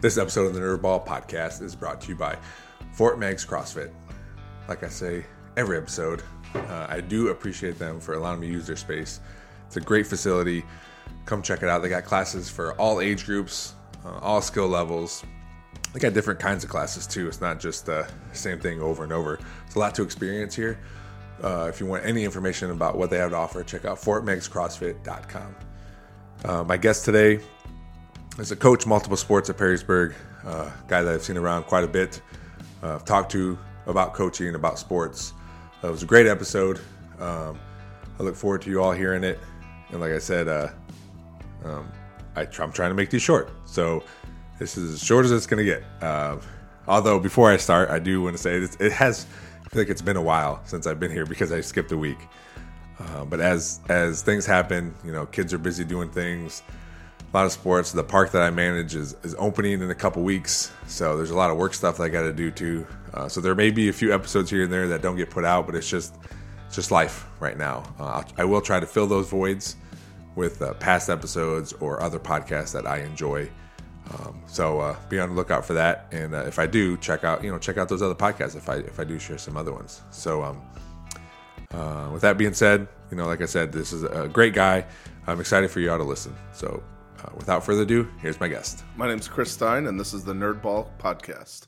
This episode of the Nerdball podcast is brought to you by Fort Meigs CrossFit. Like I say every episode, uh, I do appreciate them for allowing me to use their space. It's a great facility. Come check it out. They got classes for all age groups, uh, all skill levels. They got different kinds of classes too. It's not just the same thing over and over. It's a lot to experience here. Uh, if you want any information about what they have to offer, check out fortmeigscrossfit.com. Uh, my guest today is a coach, multiple sports at Perrysburg, uh, guy that I've seen around quite a bit. Uh, I've talked to about coaching, about sports. Uh, it was a great episode. Um, I look forward to you all hearing it. And like I said, uh, um, I, am trying to make these short. So this is as short as it's going to get. Uh, although before I start, I do want to say it has. I feel like it's been a while since I've been here because I skipped a week. Uh, but as as things happen, you know, kids are busy doing things. A lot of sports. The park that I manage is, is opening in a couple weeks, so there's a lot of work stuff that I got to do too. Uh, so there may be a few episodes here and there that don't get put out, but it's just it's just life right now. Uh, I will try to fill those voids with uh, past episodes or other podcasts that I enjoy. Um, so uh, be on the lookout for that. And uh, if I do, check out you know check out those other podcasts if I if I do share some other ones. So um, uh, with that being said, you know, like I said, this is a great guy. I'm excited for you all to listen. So, uh, without further ado, here's my guest. My name's Chris Stein, and this is the Nerdball Podcast.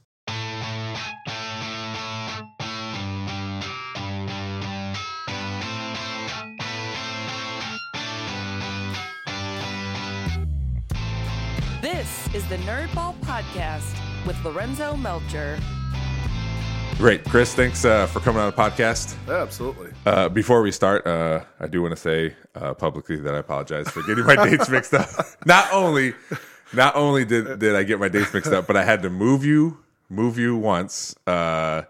This is the Nerdball Podcast with Lorenzo Melcher. Great, Chris. Thanks uh, for coming on the podcast. Yeah, absolutely. Uh, before we start, uh, I do want to say uh, publicly that I apologize for getting my dates mixed up. Not only, not only did did I get my dates mixed up, but I had to move you, move you once uh,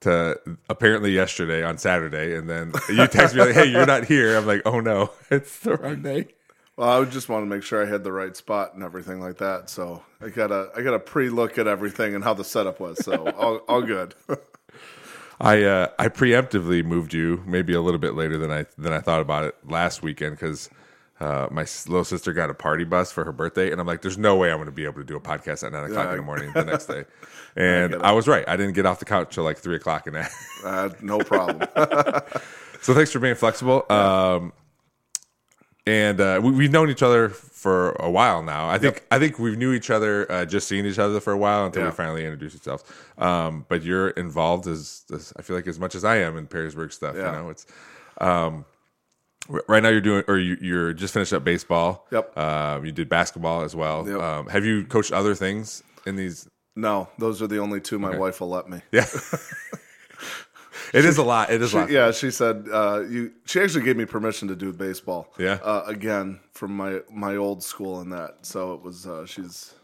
to apparently yesterday on Saturday, and then you text me like, "Hey, you're not here." I'm like, "Oh no, it's the wrong day." Well, I just want to make sure I had the right spot and everything like that. So I got a I got a pre look at everything and how the setup was. So all, all good. I uh, I preemptively moved you maybe a little bit later than I than I thought about it last weekend because uh, my little sister got a party bus for her birthday, and I'm like, "There's no way I'm going to be able to do a podcast at nine o'clock yeah, in the morning the next day." And I, I, was right. I didn't get off the couch till like three o'clock in the uh, No problem. so thanks for being flexible. Um, and uh, we, have known each other for a while now. I think yep. I think we've knew each other uh, just seeing each other for a while until yeah. we finally introduced ourselves. Um, but you're involved as, as, I feel like as much as I am in Perrysburg stuff. Yeah. You know, it's um, right now you're doing or you, are just finished up baseball. Yep. Um, you did basketball as well. Yep. Um, have you coached other things in these? No, those are the only two my okay. wife will let me. Yeah. It she, is a lot. It is she, a lot. Yeah, she said uh, you. She actually gave me permission to do baseball. Yeah. Uh, again, from my my old school and that. So it was. Uh, she's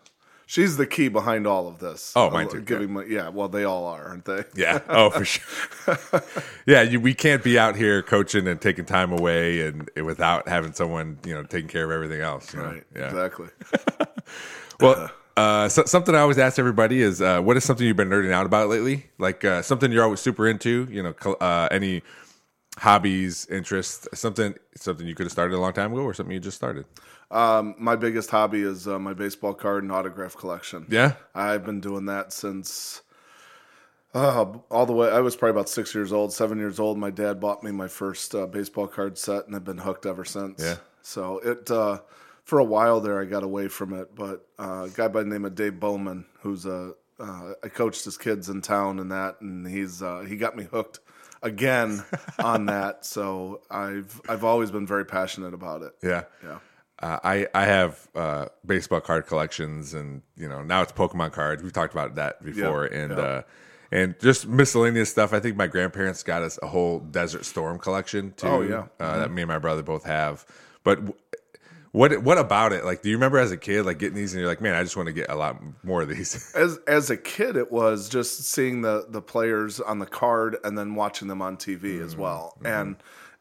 she's the key behind all of this. Oh, mine too. Giving yeah. my yeah. Well, they all are, aren't they? Yeah. Oh, for sure. yeah, you, we can't be out here coaching and taking time away and, without having someone you know taking care of everything else. Right. Yeah. Exactly. well. Uh, so, something I always ask everybody is, uh, what is something you've been nerding out about lately? Like uh, something you're always super into. You know, uh, any hobbies, interests, something something you could have started a long time ago, or something you just started. Um, my biggest hobby is uh, my baseball card and autograph collection. Yeah, I've been doing that since. Uh, all the way, I was probably about six years old, seven years old. My dad bought me my first baseball card set, and I've been hooked ever since. Yeah. So it for a while there, I got away from it. But uh, a guy by the name of Dave Bowman, who's a uh, I coached his kids in town and that, and he's uh, he got me hooked again on that. So I've I've always been very passionate about it. Yeah, yeah. Uh, I I have uh, baseball card collections, and you know now it's Pokemon cards. We've talked about that before, yep, and yep. Uh, and just miscellaneous stuff. I think my grandparents got us a whole Desert Storm collection too. Oh yeah, uh, mm-hmm. that me and my brother both have. But what what about it? Like, do you remember as a kid, like getting these, and you're like, man, I just want to get a lot more of these. As as a kid, it was just seeing the the players on the card and then watching them on TV mm-hmm. as well, mm-hmm. and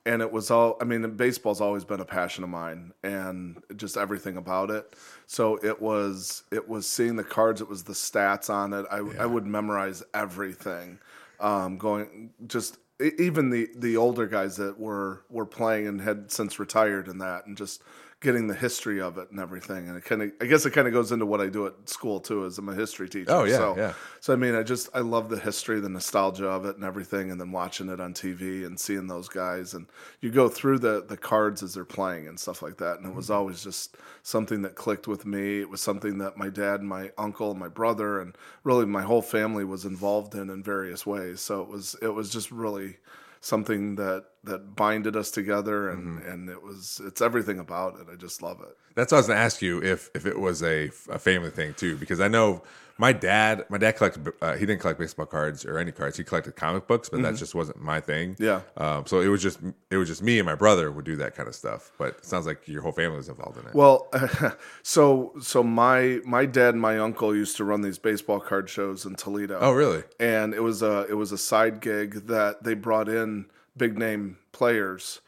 and it was all. I mean, baseball's always been a passion of mine, and just everything about it. So it was it was seeing the cards. It was the stats on it. I yeah. I would memorize everything. Um, going just even the the older guys that were were playing and had since retired and that and just getting the history of it and everything. And it kind of, I guess it kind of goes into what I do at school too, as I'm a history teacher. Oh, yeah, so, yeah. So I mean, I just I love the history, the nostalgia of it, and everything, and then watching it on TV and seeing those guys, and you go through the the cards as they're playing and stuff like that, and it was Mm-hmm. always just something that clicked with me. It was something that my dad, and my uncle, and my brother, and really my whole family was involved in in various ways. So it was it was just really something that that binded us together, and Mm-hmm. and it was it's everything about it. I just love it. That's what I was gonna ask you if if it was a, a family thing too, because I know my dad my dad collected uh, he didn't collect baseball cards or any cards he collected comic books, but that just wasn't my thing. Mm-hmm. Yeah. Um, so it was just it was just me and my brother would do that kind of stuff. But it sounds like your whole family was involved in it. Well, so so my my dad and my uncle used to run these baseball card shows in Toledo. oh really? and it was a it was a side gig that they brought in big name players,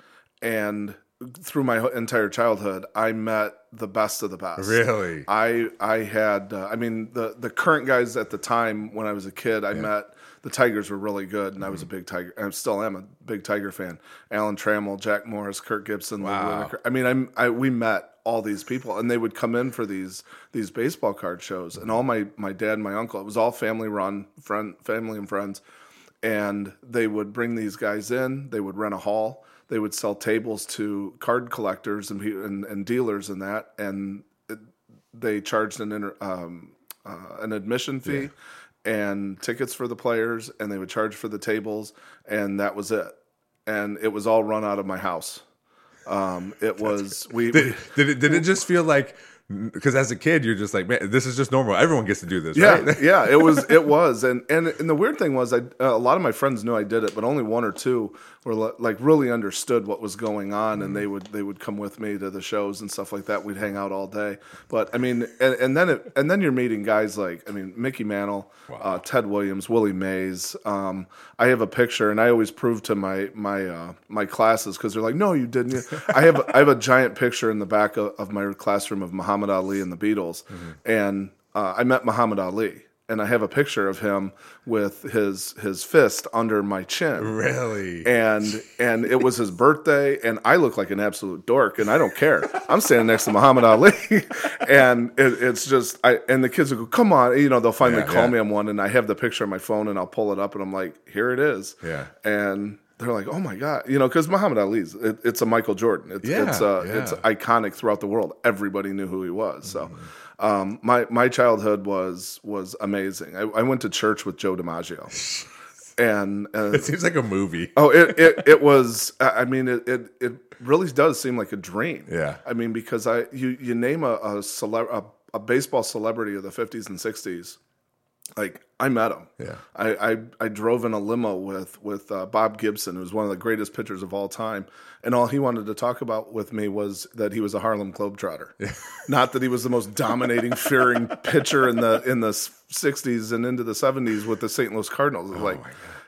and through my entire childhood, I met the best of the best. Really? I I had uh, I mean the the current guys at the time when I was a kid, I met the Tigers were really good, and I was Mm-hmm. a big Tiger. I still am a big Tiger fan. Alan Trammell, Jack Morris, Kirk Gibson. Wow. I mean, I'm I we met all these people, and they would come in for these these baseball card shows, and all my my dad and my uncle. It was all family run, friend, family and friends, and they would bring these guys in. They would rent a hall. They would sell tables to card collectors and and, and dealers and that, and it, they charged an inter, um, uh, an admission fee and tickets for the players, and they would charge for the tables, and that was it. And it was all run out of my house. Um, it was we, we Did, did it did it just feel like because as a kid you're just like man this is just normal everyone gets to do this yeah right? yeah it was it was and and and the weird thing was I uh, a lot of my friends knew I did it but only one or two were like really understood what was going on and they would they would come with me to the shows and stuff like that. We'd hang out all day. But I mean and, and then it and then you're meeting guys like I mean Mickey Mantle uh, Ted Williams Willie Mays. Um, I have a picture and I always prove to my my uh, my classes because they're like no you didn't. I have I have a giant picture in the back of, of my classroom of Muhammad Ali and the Beatles. And uh, I met Muhammad Ali, and I have a picture of him with his his fist under my chin. really And and it was his birthday, and I look like an absolute dork, and I don't care. I'm standing next to Muhammad Ali, and it, it's just I and the kids will go, "Come on!" You know, they'll finally Yeah, call yeah. me on one, and I have the picture on my phone, and I'll pull it up, and I'm like, "Here it is." Yeah. and. They're like, oh my god, you know, because Muhammad Ali's it, it's a Michael Jordan. It's Yeah, it's uh, it's iconic throughout the world. Everybody knew who he was. So, um, my my childhood was was amazing. I, I went to church with Joe DiMaggio, and uh, it seems like a movie oh, it, it it was. I mean, it, it it really does seem like a dream. Yeah. I mean, because I you you name a a, cele- a, a baseball celebrity of the fifties and sixties. Like I met him. Yeah. I, I I drove in a limo with with uh, Bob Gibson, who's one of the greatest pitchers of all time, and all he wanted to talk about with me was that he was a Harlem Globetrotter, not that he was the most dominating, fearing pitcher in the in the '60s and into the '70s with the St. Louis Cardinals. It was like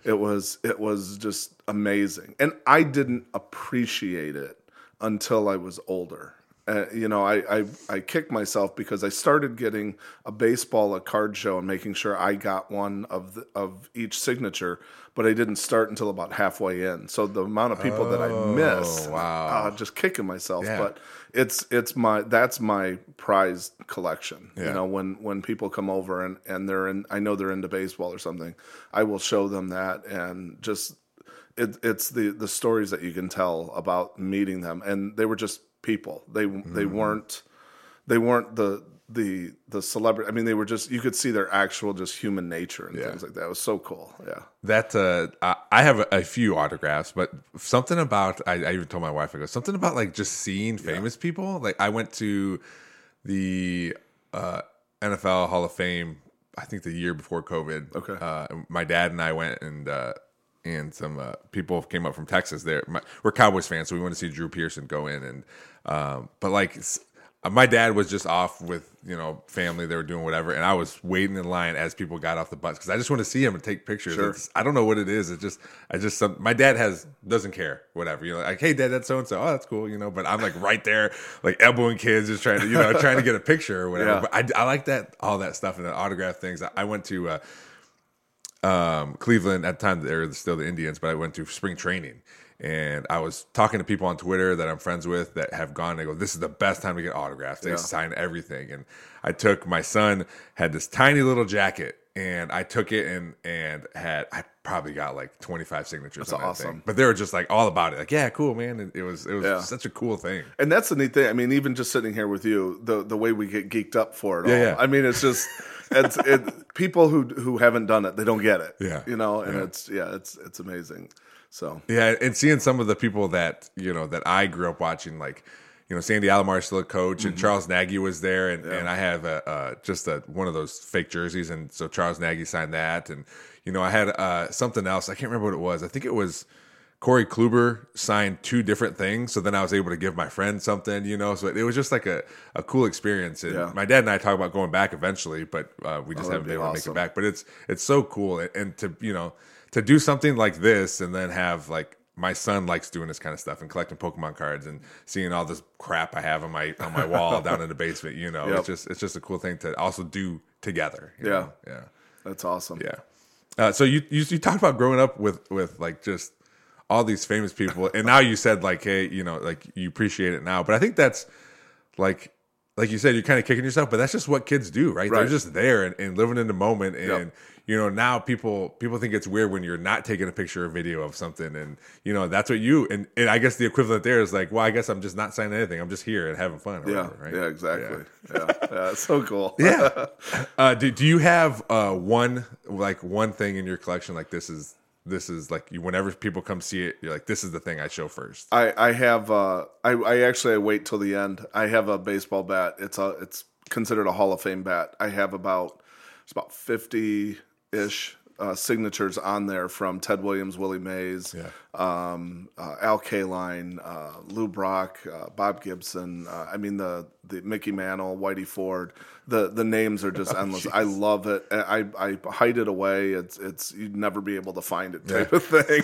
it was it was just amazing, and I didn't appreciate it until I was older. Uh, you know, I, I I kicked myself because I started getting a baseball, a card show, and making sure I got one of the, of each signature, but I didn't start until about halfway in. So the amount of people that I missed, wow. uh, just kicking myself. Yeah. But it's it's my that's my prized collection. Yeah. You know, when when people come over and and they're in, I know they're into baseball or something, I will show them that and just it, it's the the stories that you can tell about meeting them, and they were just people. They they weren't they weren't the the the celebrity. I mean, they were just you could see their actual just human nature and Yeah. things like that. It was so cool. Yeah. That uh, I, have a, a few autographs, but something about I, I even told my wife I go something about like just seeing famous people. Like I went to the uh, NFL Hall of Fame, I think the year before COVID. Okay. uh, my dad and I went and. Uh, and some uh, people came up from Texas. There, my, we're Cowboys fans, so we want to see Drew Pearson go in. And um, but like, uh, my dad was just off with you know family. They were doing whatever, and I was waiting in line as people got off the bus because I just want to see him and take pictures. Sure. I don't know what it is. It's just I just some, my dad has doesn't care whatever. You know, like hey dad, that's so and so. Oh, that's cool. You know, but I'm like right there, like elbowing kids, just trying to you know trying to get a picture or whatever. Yeah. But I, I like that all that stuff and the autograph things. I, I went to. Uh, um, Cleveland at the time they were still the Indians, but I went to spring training, And I was talking to people on Twitter that I'm friends with that have gone. And they go, "This is the best time to get autographs." They Yeah. sign everything, and I took my son had this tiny little jacket, and I took it and and had I probably got like 25 signatures. That's on that awesome. thing. But they were just like all about it. Like, yeah, cool, man. And it was it was Yeah. such a cool thing. And that's the neat thing. I mean, even just sitting here with you, the the way we get geeked up for it. Yeah, all. yeah. I mean, it's just it's it. People who who haven't done it, they don't get it. Yeah. you know, and Yeah. it's yeah, it's it's amazing. So Yeah, and seeing some of the people that you know that I grew up watching, like you know Sandy Alomar still a coach, Mm-hmm. and Charles Nagy was there, and, and I have a, uh, just a one of those fake jerseys, and so Charles Nagy signed that, and you know I had uh, something else. I can't remember what it was. I think it was Corey Kluber signed two different things, so then I was able to give my friend something, you know. So it was just like a, a cool experience. And Yeah. my dad and I talk about going back eventually, but uh, we just Oh, haven't been be able to make it back. But it's it's so cool, and, to you know to do something like this, and then have like my son likes doing this kind of stuff and collecting Pokemon cards and seeing all this crap I have on my on my wall down in the basement. You know, Yep. it's just it's just a cool thing to also do together. Yeah. know? yeah. that's awesome. Yeah. Uh, so you, you you talked about growing up with with like just all these famous people, and now you said like, hey, you know, like you appreciate it now. But I think that's like like you said, you're kind of kicking yourself, but that's just what kids do, right? They're just there and, and living in the moment, and Yep. you know now people people think it's weird when you're not taking a picture or video of something, and you know that's what you and, and I guess the equivalent there is like, well, I guess I'm just not signing anything. I'm just here and having fun. Yeah, whatever, right? yeah, exactly. Yeah, yeah, it's so cool. yeah. Uh, do, do you have uh, one like one thing in your collection like this is this is like you whenever people come see it you're like this is the thing I show first. I I have uh I I actually I wait till the end. I have a baseball bat. It's a it's considered a Hall of Fame bat. I have about it's about 50 ish uh, signatures on there from Ted Williams, Willie Mays, Yeah. um, uh, Al Kaline, uh, Lou Brock, uh, Bob Gibson. Uh, I mean the the Mickey Mantle, Whitey Ford. The the names are just endless. I love it. I I hide it away. It's it's you'd never be able to find it type of thing.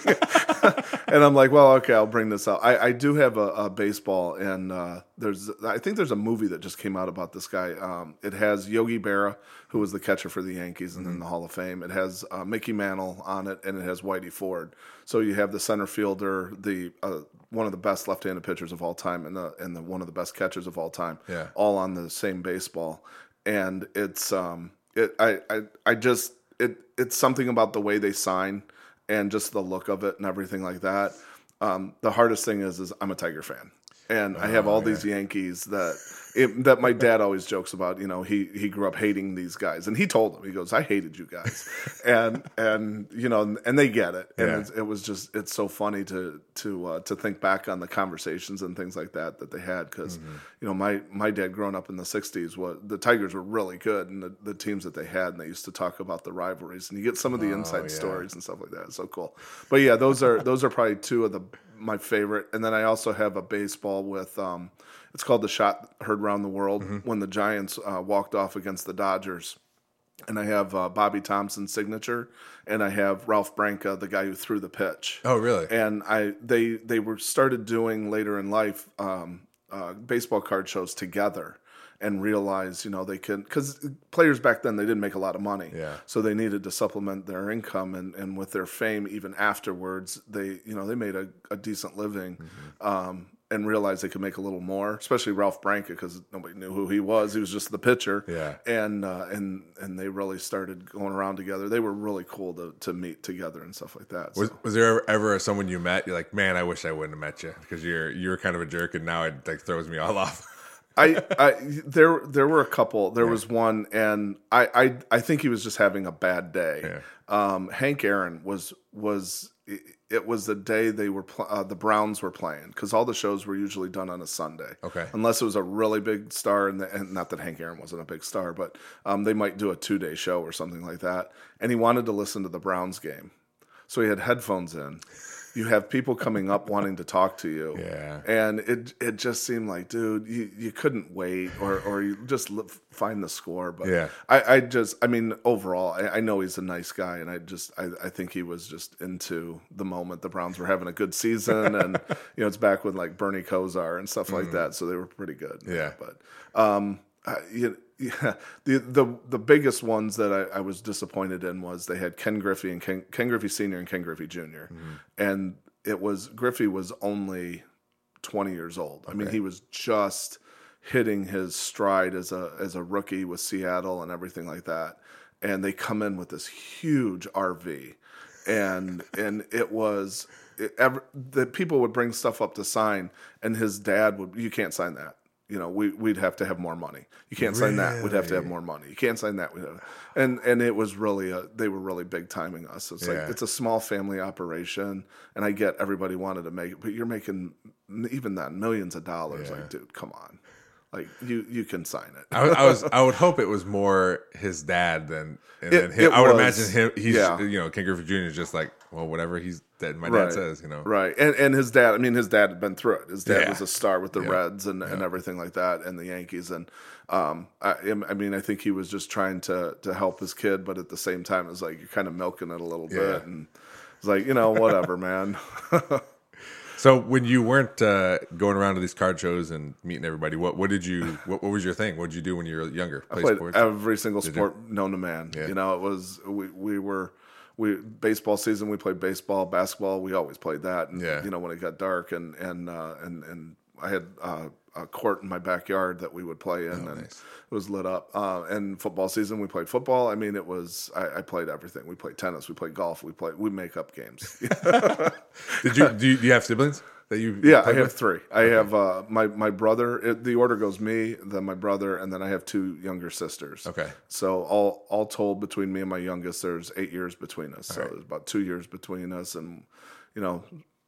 and I'm like, well, okay, I'll bring this out. I, I do have a, a baseball, and uh, there's I think there's a movie that just came out about this guy. Um, it has Yogi Berra, who was the catcher for the Yankees and in the Hall of Fame. It has uh, Mickey Mantle on it, and it has Whitey Ford. So you have the center fielder, the uh, one of the best left-handed pitchers of all time, and the and the one of the best catchers of all time, Yeah. all on the same baseball. And it's um, it I I, I just it it's something about the way they sign and just the look of it and everything like that. Um, the hardest thing is, is I'm a Tiger fan, and I have all these Yankees that it, that my dad always jokes about. You know, he he grew up hating these guys, and he told them, he goes, "I hated you guys," and and you know, and they get it, and Yeah. it's, it was just it's so funny to to uh, to think back on the conversations and things like that that they had because Mm-hmm. you know my my dad growing up in the '60s was the Tigers were really good and the, the teams that they had, and they used to talk about the rivalries, and you get some of the inside Oh, yeah. stories and stuff like that. It's so cool. But yeah, those are those are probably two of the my favorite. And then I also have a baseball with um, it's called the shot heard around the world Mm-hmm. when the Giants uh, walked off against the Dodgers. And I have uh, Bobby Thomson's signature, and I have Ralph Branca, the guy who threw the pitch Oh really? and I they they were started doing later in life um, uh, baseball card shows together and realized you know they can because players back then they didn't make a lot of money Yeah. so they needed to supplement their income and, and with their fame even afterwards they you know they made a, a decent living Mm-hmm. um, and realized they could make a little more especially Ralph Branca because nobody knew who he was he was just the pitcher Yeah. and uh, and and they really started going around together they were really cool to, to meet together and stuff like that Was, so. was there ever, ever someone you met? You're like, man, I wish I wouldn't have met you because you're you're kind of a jerk, and now it like throws me all off. I, I there there were a couple. There was one, and I, I I think he was just having a bad day. Um, Hank Aaron was was it was the day they were pl- uh, the Browns were playing because all the shows were usually done on a Sunday. Okay. unless it was a really big star, and, the, and not that Hank Aaron wasn't a big star, but um, they might do a two day show or something like that. And he wanted to listen to the Browns game, so he had headphones in. You have people coming up wanting to talk to you. Yeah. And it it just seemed like, dude, you, you couldn't wait, or or you just find the score. But Yeah. I, I just, I mean, overall, I, I know he's a nice guy, and I just, I, I think he was just into the moment. The Browns were having a good season, and you know, it's back with like Bernie Kosar and stuff like that, so they were pretty good. Mm. Yeah. But um, I, you, yeah, the the the biggest ones that I, I was disappointed in was they had Ken Griffey and Ken, Ken Griffey Senior and Ken Griffey junior Mm-hmm. and it was Griffey was only 20 years old. I mean, he was just hitting his stride as a as a rookie with Seattle and everything like that. And they come in with this huge RV, and and it was it, the people would bring stuff up to sign, and his dad would you can't sign that. You know, we we'd have to have more money. You can't sign that. We'd have to have more money. You can't sign that. We'd have, and and it was really a, they were really big timing us. It's Yeah. like it's a small family operation, and I get everybody wanted to make it, but you're making even then millions of dollars. Yeah. Like, dude, come on, like you you can sign it. I, I was I would hope it was more his dad than and It- then him. I would was, imagine him. He's yeah. you know Ken Griffey Jr. is just like well whatever he's that my dad Right. says you know Right, and and his dad. I mean, his dad had been through it. His dad Yeah. was a star with the Yeah. Reds and, and everything like that, and the Yankees. And um, I, I mean, I think he was just trying to to help his kid, but at the same time, it's like you're kind of milking it a little Yeah. bit, and it's like you know, whatever, man. So when you weren't uh, going around to these card shows and meeting everybody, what what did you what, what was your thing? What did you do when you were younger? Play played sports? every single sport known to man. Yeah. You know, it was we we were we baseball season. We played baseball, basketball. We always played that. And, Yeah. You know, when it got dark and and uh, and and I had uh, a court in my backyard that we would play in, and Oh, nice. it was lit up. Uh, and football season, we played football. I mean, it was I, I played everything. We played tennis. We played golf. We played we make up games. Did you do, you do you have siblings that you? Yeah, I have with? three. I have uh, my my brother. It, the order goes me, then my brother, and then I have two younger sisters. Okay. So all all told, between me and my youngest, there's eight years between us. So there's about two years between us, and you know,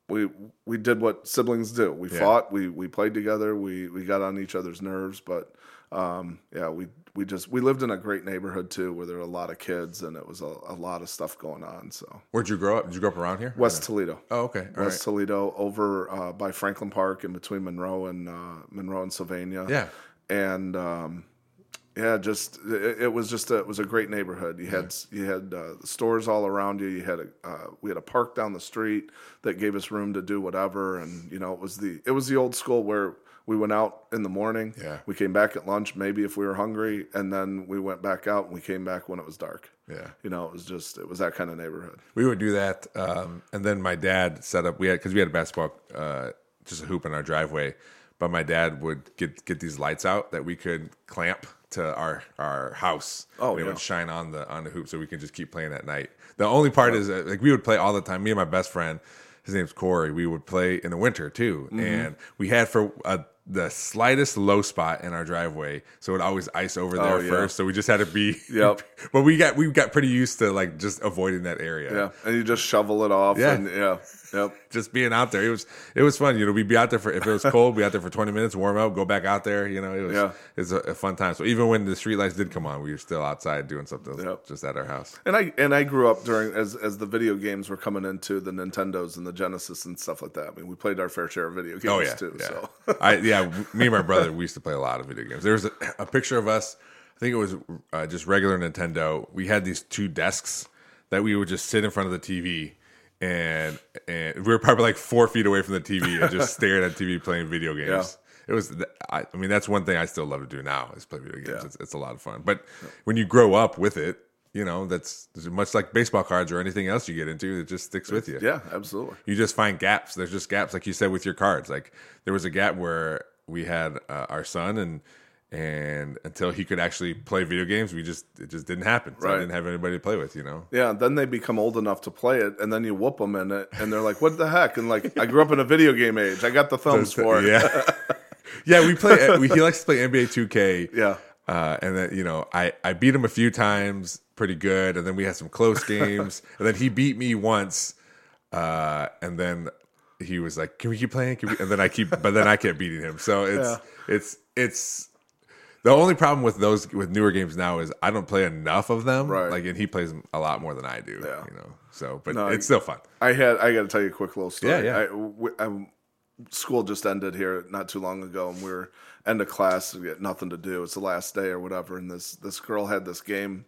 we we did what siblings do. We Yeah. fought. We we played together. We we got on each other's nerves, but um, yeah, we we just we lived in a great neighborhood too, where there were a lot of kids, and it was a, a lot of stuff going on. So Where'd you grow up? Did you grow up around here? West Toledo. Oh, okay. All West right. Toledo, over uh, by Franklin Park, in between Monroe and uh, Monroe and Sylvania. Yeah. and um, yeah, just it, it was just a, it was a great neighborhood. You had you had uh, stores all around you. You had a uh, we had a park down the street that gave us room to do whatever, and you know it was the it was the old school where we went out in the morning. Yeah. we came back at lunch, maybe if we were hungry, and then we went back out and we came back when it was dark. Yeah. You know, it was just it was that kind of neighborhood. We would do that, um, and then my dad set up. We had because we had a basketball, uh, just a hoop in our driveway. But my dad would get get these lights out that we could clamp to our our house. Oh, it yeah. would shine on the on the hoop, so we can just keep playing at night. The only part is uh, like we would play all the time. Me and my best friend, his name's Corey. We would play in the winter too, Mm-hmm. and we had for. Uh, the slightest low spot in our driveway, so it always ice over there Oh, yeah. first. So we just had to be, Yep. but we got we got pretty used to like just avoiding that area Yeah, and you just shovel it off. Yeah. and yeah, yep. just being out there. It was it was fun. You know, we'd be out there for if it was cold, be out there for twenty minutes, warm up, go back out there. You know, it was Yeah. it's a, a fun time. So even when the street lights did come on, we were still outside doing something Yep. just at our house. And I and I grew up during as as the video games were coming into the Nintendos and the Genesis and stuff like that. I mean, we played our fair share of video oh, games Oh yeah, too. yeah. So I yeah, me and my brother we used to play a lot of video games. There was a, a picture of us. I think it was uh, just regular Nintendo. We had these two desks that we would just sit in front of the TV. And and we were probably like four feet away from the TV and just staring at TV playing video games. Yeah. It was, I, I mean, that's one thing I still love to do now is play video games. Yeah. It's, it's a lot of fun. But when you grow up with it, you know, that's much like baseball cards or anything else you get into. It just sticks with you yeah, absolutely. you just find gaps. There's just gaps, like you said with your cards. Like there was a gap where we had uh, our son, and and until he could actually play video games, we just it just didn't happen. So I didn't have anybody to play with. You know. Yeah, then they become old enough to play it, and then you whoop them in it, and they're like, "What the heck?" And like, I grew up in a video game age. I got the thumbs for it. Yeah, yeah. We play. We, he likes to play NBA 2K. Yeah. Uh, and then you know, I I beat him a few times, pretty good, and then we had some close games, and then he beat me once, uh, and then he was like, "Can we keep playing?" Can we? And then I keep, but then I kept beating him. So it's Yeah. it's it's the only problem with those with newer games now is I don't play enough of them. Right. Like, and he plays them a lot more than I do. Yeah. You know. So, but No, it's still fun. I had. I got to tell you a quick little story. Yeah, yeah. I, w- um, school just ended here not too long ago, and we were end of class. We get nothing to do. It's the last day or whatever, and this this girl had this game,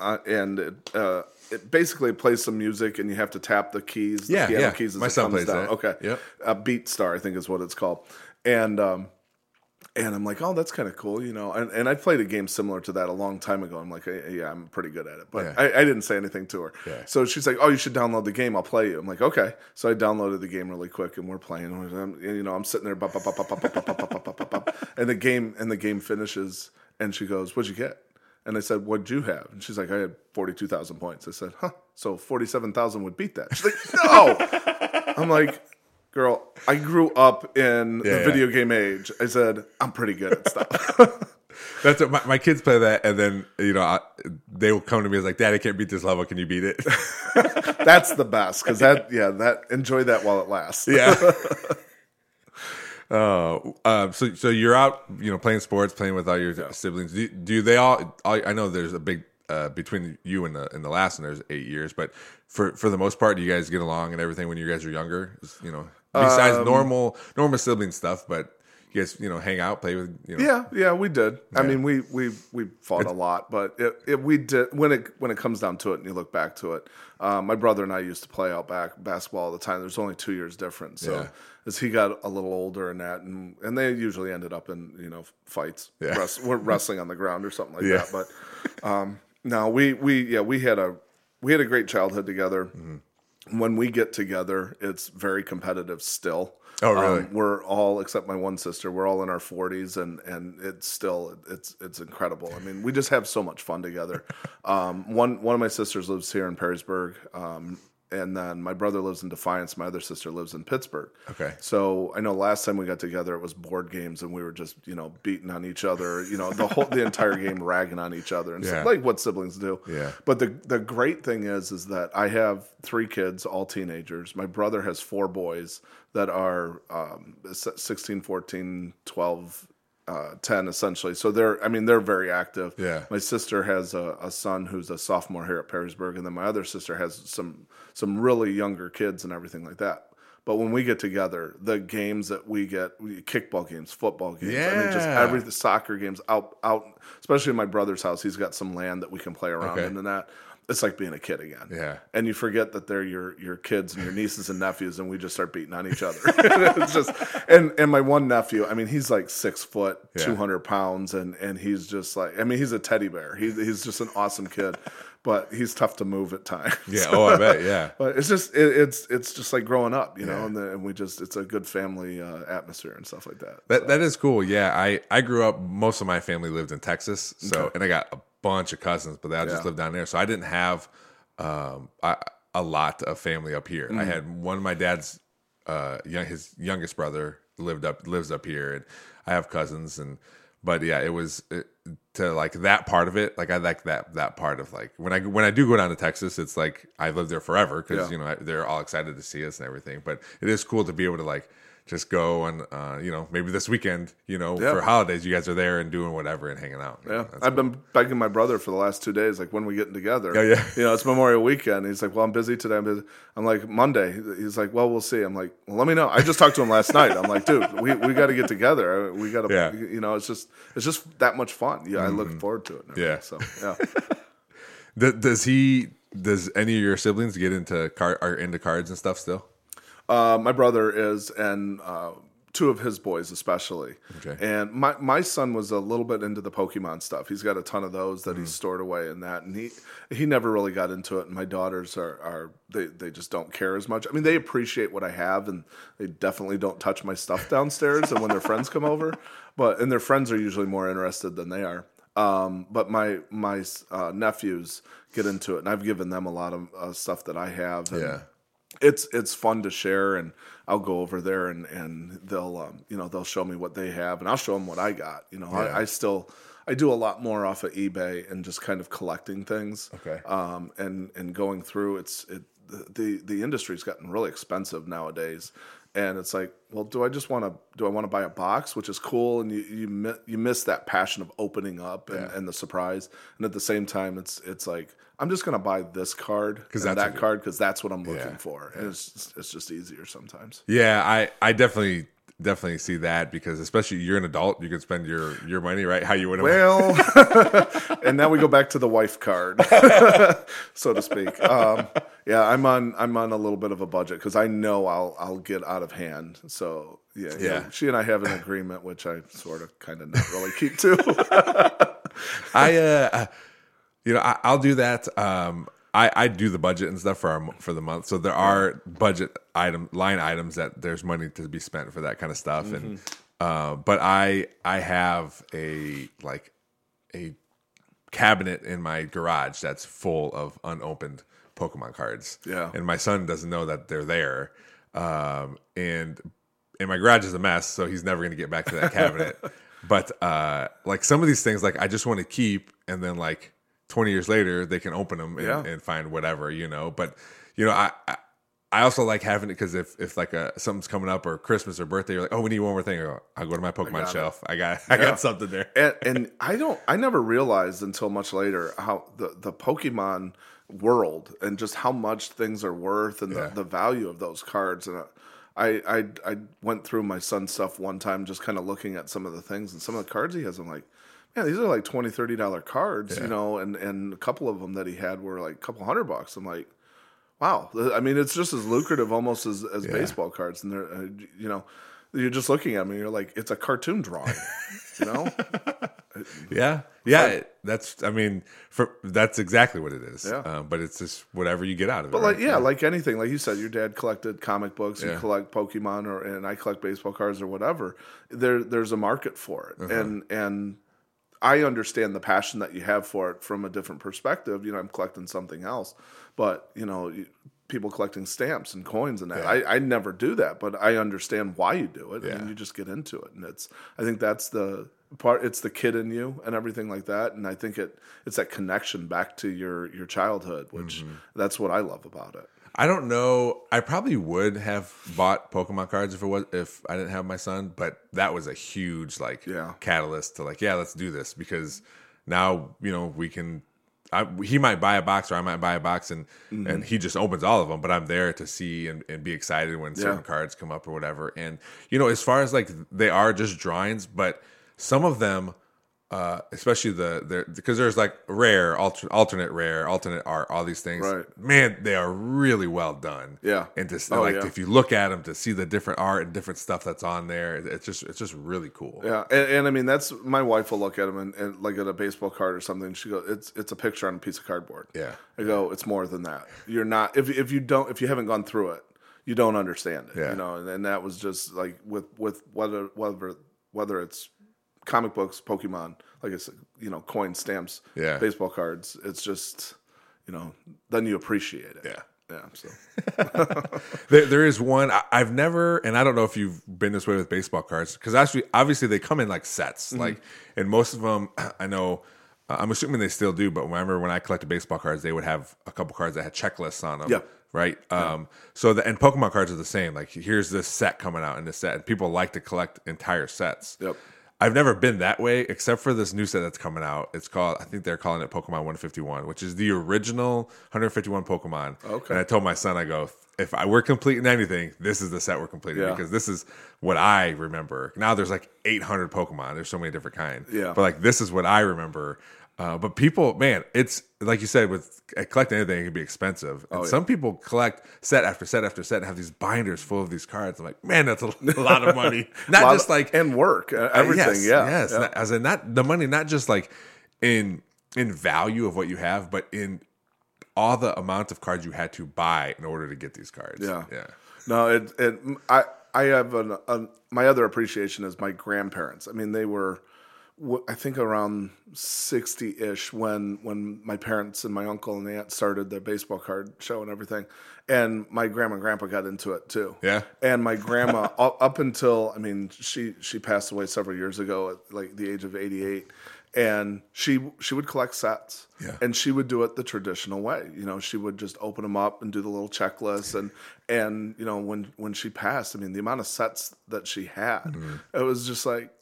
uh, and it, uh, it basically plays some music, and you have to tap the keys. The Yeah, piano yeah. keys as My it son comes plays down. that. Okay, Yep. uh, Beatstar, I think is what it's called, and. Um, and I'm like, oh, that's kind of cool, you know. And, and I played a game similar to that a long time ago. I'm like, "Hey, yeah, I'm pretty good at it, but Yeah. I, I didn't say anything to her. Yeah. So she's like, oh, you should download the game. I'll play you. I'm like, okay. So I downloaded the game really quick, and we're playing. And I'm- you know, I'm sitting there, bop, bop, bop, bop, bop, bop, bop, bop, bop, bop. and the game and the game finishes, and she goes, "What'd you get?" And I said, "What'd you have?" And she's like, "I had forty-two thousand points." I said, "Huh? So forty-seven thousand would beat that?" She's like, "No." I'm like, "Girl, I grew up in Yeah, the yeah. video game age." I said, "I'm pretty good at stuff." That's what my, my kids play that, and then you know I, they will come to me as like, "Dad, I can't beat this level. Can you beat it?" That's the best because that, yeah, that enjoy that while it lasts. yeah. Oh, uh, so so you're out, you know, playing sports, playing with all your siblings. Do, do they all, I I know there's a big uh, between you and the and the last and There's eight years, but for for the most part, do you guys get along and everything when you guys are younger? You know, besides Um, normal normal sibling stuff, but you guys, you know, hang out, play with, you know, Yeah, yeah, we did. I mean, we we we fought a lot, but it, it we did when it when it comes down to it, and you look back to it. Um, my brother and I used to play out back basketball all the time. There's only two years difference, so Yeah. as he got a little older and that, and and they usually ended up in you know fights, Yeah. We're wrestling on the ground or something like Yeah. that. But um, no, we we yeah we had a we had a great childhood together. Mm-hmm. When we get together, it's very competitive still. Oh, really? Um, we're all except my one sister. We're all in our forties, and and it's still it's it's incredible. I mean, we just have so much fun together. Um, one one of my sisters lives here in Perrysburg, um, and then my brother lives in Defiance. My other sister lives in Pittsburgh. Okay. So I know last time we got together, it was board games, and we were just you know beating on each other. You know the whole the entire game ragging on each other, and Yeah. stuff, like what siblings do. Yeah. But the the great thing is is that I have three kids, all teenagers. My brother has four boys that are um, 16, 14, 12, uh, 10 essentially. So they're I mean they're very active. Yeah. My sister has a, a son who's a sophomore here at Perrysburg, and then my other sister has some some really younger kids and everything like that. But when we get together, the games that we get, kickball games, football games, I mean, just every the soccer games out out. Especially in my brother's house, he's got some land that we can play around Okay. in, and that it's like being a kid again. Yeah. and you forget that they're your your kids and your nieces and nephews, and we just start beating on each other. it's just and and my one nephew, I mean, he's like six foot, Yeah. two hundred pounds, and and he's just like, I mean, he's a teddy bear. He, he's just an awesome kid, but he's tough to move at times. yeah. Oh, I bet. Yeah. But it's just it, it's it's just like growing up, you know, Yeah. and, the, and we just it's a good family uh, atmosphere and stuff like that. That that is cool. Yeah, I I grew up. Most of my family lived in Texas, so and I got a bunch of cousins, but they all just Yeah. lived down there. So I didn't have um I, a lot of family up here. Mm-hmm. I had one of my dad's uh young his youngest brother lived up lives up here, and I have cousins and. But yeah, it was it, to like that part of it. Like I like that that part of like when I when I do go down to Texas, it's like I lived there forever because Yeah. you know I, they're all excited to see us and everything. But it is cool to be able to like just go and uh, you know maybe this weekend you know Yeah. for holidays you guys are there and doing whatever and hanging out. Yeah, I've been begging my brother for the last two days, like when we getting together. Oh, yeah. You know, it's Memorial Weekend. He's like, "Well, I'm busy today." I'm, busy. I'm like, "Monday." He's like, "Well, we'll see." I'm like, well, "Let me know." I just talked to him last night. I'm like, "Dude, we, we got to get together. We got to, Yeah. Mm-hmm. you know, it's just it's just that much fun. Yeah, I look forward to it. Yeah. So yeah, does he? Does any of your siblings get into car are into cards and stuff still? Uh, my brother is, and uh, two of his boys especially. Okay. And my my son was a little bit into the Pokemon stuff. He's got a ton of those that Mm. he's stored away in that, and he he never really got into it. And my daughters are are they they just don't care as much. I mean, they appreciate what I have, and they definitely don't touch my stuff downstairs. and when their friends come over, but and their friends are usually more interested than they are. Um, but my my uh, nephews get into it, and I've given them a lot of uh, stuff that I have. And, Yeah. It's it's fun to share and I'll go over there and and they'll um, you know they'll show me what they have and I'll show them what I got you know Yeah. I, I still I do a lot more off of eBay and just kind of collecting things Okay. um and and going through it's it the the industry's gotten really expensive nowadays and it's like well do I just want to do I want to buy a box which is cool and you you mi- you miss that passion of opening up and, Yeah. and the surprise and at the same time it's it's like I'm just gonna buy this card 'Cause and that's that what card because that's what I'm looking Yeah. for, and it's just, it's just easier sometimes. Yeah, I I definitely definitely see that because especially you're an adult, you can spend your your money right how you would. Well, and now we go back to the wife card, so to speak. Um, yeah, I'm on I'm on a little bit of a budget because I know I'll I'll get out of hand. So yeah, yeah, Yeah. She and I have an agreement, which I sort of kind of not really keep to. I uh, you know, I, I'll do that. Um, I, I do the budget and stuff for our, for the month, so there are budget item line items that there's money to be spent for that kind of stuff, and uh, but I I have a like a cabinet in my garage that's full of unopened Pokemon cards. Yeah. and my son doesn't know that they're there, um, and and my garage is a mess, so he's never going to get back to that cabinet. but uh, like some of these things, like I just want to keep, and then like twenty years later, they can open them and, Yeah. and find whatever, you know. But you know, I. I I also like having it because if, if like a something's coming up or Christmas or birthday, you're like, oh, we need one more thing. I go, I'll go to my Pokemon it. shelf. I got I Yeah. got something there. and, and I don't I never realized until much later how the the Pokemon world and just how much things are worth and Yeah. the, the value of those cards and. I, I I went through my son's stuff one time just kind of looking at some of the things and some of the cards he has I'm like man these are like 20 30 dollar cards you know and and a couple of them that he had were like a couple hundred bucks I'm like wow i mean it's just as lucrative almost as, as baseball cards and they're uh, you know you're just looking at and you're like it's a cartoon drawing you know Yeah, yeah. it- That's I mean, for that's exactly what it is. Yeah. Um, but it's just whatever you get out of it. but like right? yeah like anything like you said your dad collected comic books you Yeah. collect pokemon or and i collect baseball cards or whatever there there's a market for it Uh-huh. and and i understand the passion that you have for it from a different perspective you know i'm collecting something else but you know people collecting stamps and coins and that I, I never do that but i understand why you do it Yeah. and you just get into it and it's i think that's the part it's the kid in you and everything like that and i think it it's that connection back to your your childhood which Mm-hmm. that's what i love about it I don't know. I probably would have bought Pokemon cards if it was if I didn't have my son, but that was a huge like Yeah. catalyst to like, yeah, let's do this because now you know we can. I, he might buy a box or I might buy a box and Mm-hmm. and he just opens all of them, but I'm there to see and, and be excited when certain Yeah. cards come up or whatever. And you know, as far as like they are just drawings, but some of them uh, especially the because there's like rare, alter, alternate rare, alternate art, all these things. Right. Man, they are really well done. Yeah. and to Oh, like yeah. if you look at them to see the different art and different stuff that's on there, it's just it's just really cool. Yeah, and, and I mean that's my wife will look at them and, and like at a baseball card or something. She goes, "It's it's a picture on a piece of cardboard." Yeah. I go, "It's more than that. You're not if if you don't if you haven't gone through it, you don't understand it." Yeah. You know, and, and that was just like with with whether whether whether it's comic books, Pokemon, like I said, you know, coin stamps, Yeah. baseball cards. It's just you know, then you appreciate it. Yeah. yeah. So There, there is one I, I've never, and I don't know if you've been this way with baseball cards because actually, obviously, they come in like sets. Mm-hmm. Like, and most of them, I know. uh, I'm assuming they still do, but remember when I collected baseball cards, they would have a couple cards that had checklists on them. Yeah. Right. Um. So the and Pokemon cards are the same. Like, here's this set coming out in this set, and people like to collect entire sets. Yep. I've never been that way except for this new set that's coming out. It's called, I think they're calling it Pokemon 151, which is the original 151 Pokemon. Okay. And I told my son, I go, if I were completing anything, this is the set we're completing Yeah. because this is what I remember. Now there's like 800 Pokemon. There's so many different kinds. Yeah. But like this is what I remember. Uh, but people, man, it's like you said, with uh, collecting anything, it can be expensive. And Oh, yeah. some people collect set after set after set and have these binders full of these cards. I'm like, man, that's a, a lot of money. Not just of- like and work, uh, everything. Yes, yeah, yes. yeah. As in not the money, not just like in in value of what you have, but in all the amount of cards you had to buy in order to get these cards. Yeah. yeah, No, it, it I I have an, an my other appreciation is my grandparents. I mean, they were I think around 60-ish when when my parents and my uncle and aunt started the baseball card show and everything. And my grandma and grandpa got into it too. Yeah. And my grandma up up until I mean, she she passed away several years ago at like the age of 88 and she she would collect sets Yeah. and she would do it the traditional way you know she would just open them up and do the little checklist and and you know when when she passed i mean the amount of sets that she had Mm-hmm. it was just like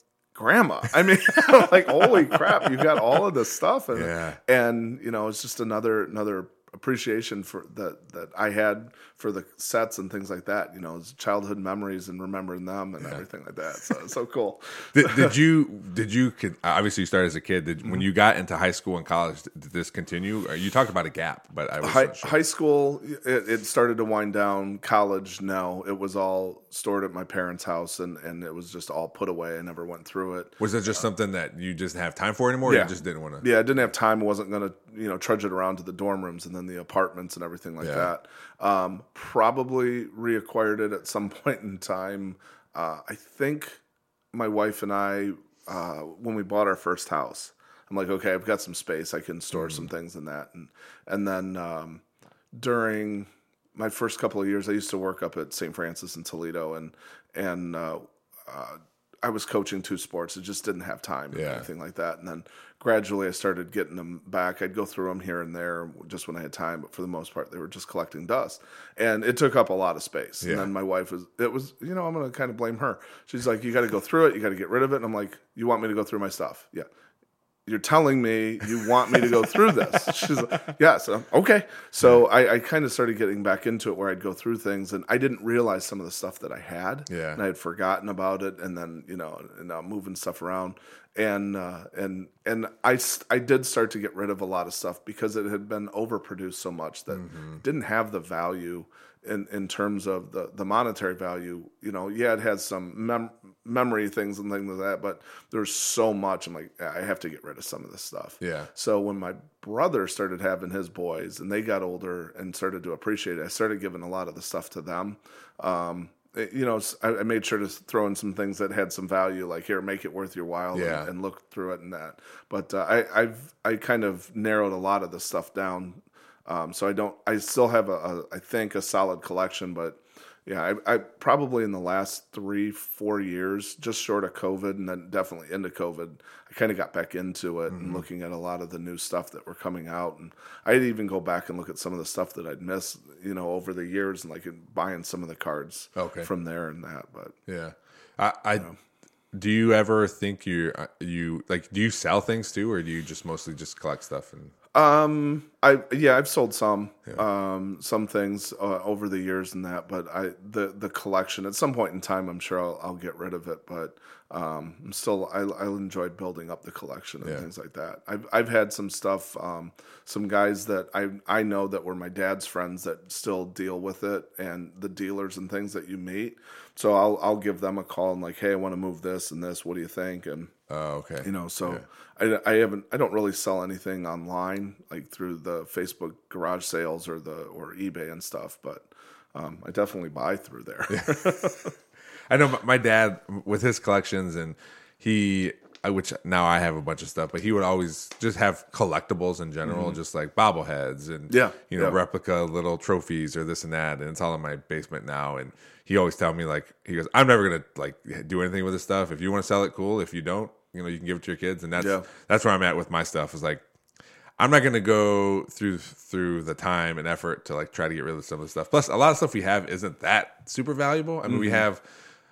grandma i mean like holy crap you've got all of this stuff and Yeah. and you know it's just another another appreciation for that that I had for the sets and things like that. You know, childhood memories and remembering them and everything like that. So so cool. did, did you did you obviously you started as a kid? Did when mm-hmm. you got into high school and college, did this continue? Uh, you talked about a gap, but I was High, high school, it, it started to wind down. College, no, it was all stored at my parents' house, and, and it was just all put away. I never went through it. was it just something that you just have time for anymore? Or Yeah. You just didn't want to. Yeah, I didn't have time. I wasn't going to, you know, trudge it around to the dorm rooms and then the apartments and everything like Yeah. that. Um, probably reacquired it at some point in time. Uh, I think my wife and I, uh, when we bought our first house, I'm like, okay, I've got some space. I can store some things in that. And and then um, during my first couple of years, I used to work up at St. Francis in Toledo, and and uh, uh, I was coaching two sports. I just didn't have time or anything like that. And then gradually, I started getting them back. I'd go through them here and there just when I had time, but for the most part, they were just collecting dust, and it took up a lot of space. Yeah. And then my wife was, it was, you know, I'm going to kind of blame her. She's like, you got to go through it. You got to get rid of it. And I'm like, you want me to go through my stuff? Yeah you're telling me you want me to go through this. She's like, yes, uh, okay. So I, I kind of started getting back into it where I'd go through things and I didn't realize some of the stuff that I had. Yeah. And I had forgotten about it and then, you know, and uh, moving stuff around. And, uh, and, and I, I did start to get rid of a lot of stuff because it had been overproduced so much that didn't have the value in, in terms of the, the monetary value. You know, yeah, it has some mem- memory things and things like that, but there's so much. I'm like, I have to get rid of some of this stuff. Yeah. So when my brother started having his boys and they got older and started to appreciate it, I started giving a lot of the stuff to them. Um, it- you know, I made sure to throw in some things that had some value, like here, make it worth your while, Yeah. and, and look through it and that. But uh, I, I've I kind of narrowed a lot of the stuff down, um, so I don't. I still have a, a, I think, a solid collection, but yeah, I, I probably in the last three, four years, just short of COVID, and then definitely into COVID, I kind of got back into it Mm-hmm. and looking at a lot of the new stuff that were coming out, and I'd even go back and look at some of the stuff that I'd missed, you know, over the years, and like buying some of the cards Okay. from there and that. But Yeah. I, I do you ever think you uh, you like do you sell things too, or do you just mostly just collect stuff and Um, I yeah, I've sold some um some things uh, over the years and that, but I the the collection at some point in time, I'm sure I'll, I'll get rid of it. But um, I'm still I I enjoyed building up the collection and Yeah. things like that. I've I've had some stuff, um, some guys that I I know that were my dad's friends that still deal with it, and the dealers and things that you meet. So I'll I'll give them a call and like, hey, I want to move this and this. What do you think? And oh okay you know so I, I haven't i don't really sell anything online like through the facebook garage sales or the or ebay and stuff but um, i definitely buy through there I know my, dad with his collections, and he, I- which now I have a bunch of stuff, but he would always just have collectibles in general, just like bobbleheads and Mm-hmm. Yeah, you know, yeah. replica little trophies or this and that, and it's all in my basement now. And he always tell me like, he goes, I'm never gonna like do anything with this stuff. If you want to sell it, cool. If you don't, you know, you can give it to your kids, and that's Yeah. that's where I'm at with my stuff. Is like. I'm not going to go through through the time and effort to like try to get rid of some of the stuff. Plus, a lot of stuff we have isn't that super valuable. I mean, Mm-hmm. we have.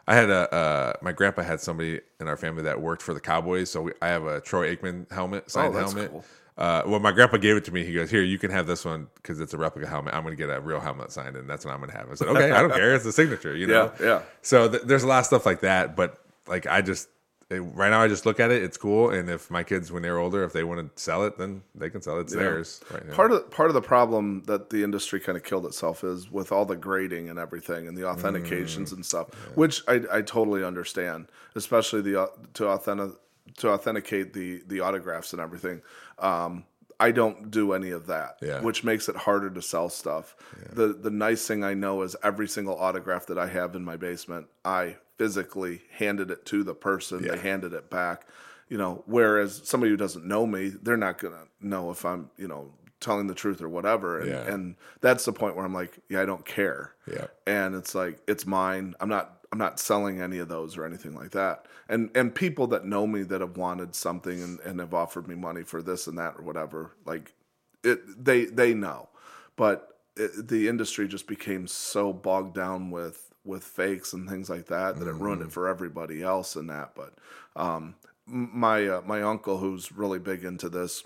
I had a uh, my grandpa had somebody in our family that worked for the Cowboys, so we, I have a Troy Aikman helmet, signed Oh, helmet. cool. Uh, well, my grandpa gave it to me. He goes, "Here, you can have this one because it's a replica helmet. I'm going to get a real helmet signed, and that's what I'm going to have." I said, "Okay, I don't care. It's a signature, you know." Yeah, yeah. So th- there's a lot of stuff like that, but like I just eh, right now I just look at it. It's cool, and if my kids when they're older, if they want to sell it, then they can sell it. It's theirs. Right now. part of part of the problem that the industry kind of killed itself is with all the grading and everything and the authentications and stuff which I, I totally understand especially the to authentic to authenticate the the autographs and everything um I don't do any of that, Yeah. which makes it harder to sell stuff. The the nice thing I know is every single autograph that I have in my basement, I physically handed it to the person. They handed it back. You know, whereas somebody who doesn't know me, they're not gonna know if I'm, you know, telling the truth or whatever. And, Yeah. and that's the point where I'm like, yeah, I don't care. Yeah. And it's like it's mine. I'm not I'm not selling any of those or anything like that. And and people that know me that have wanted something and, and have offered me money for this and that or whatever, like it they they know. But it, the industry just became so bogged down with with fakes and things like that that it ruined it for everybody else and that. But um, my uh, my uncle who's really big into this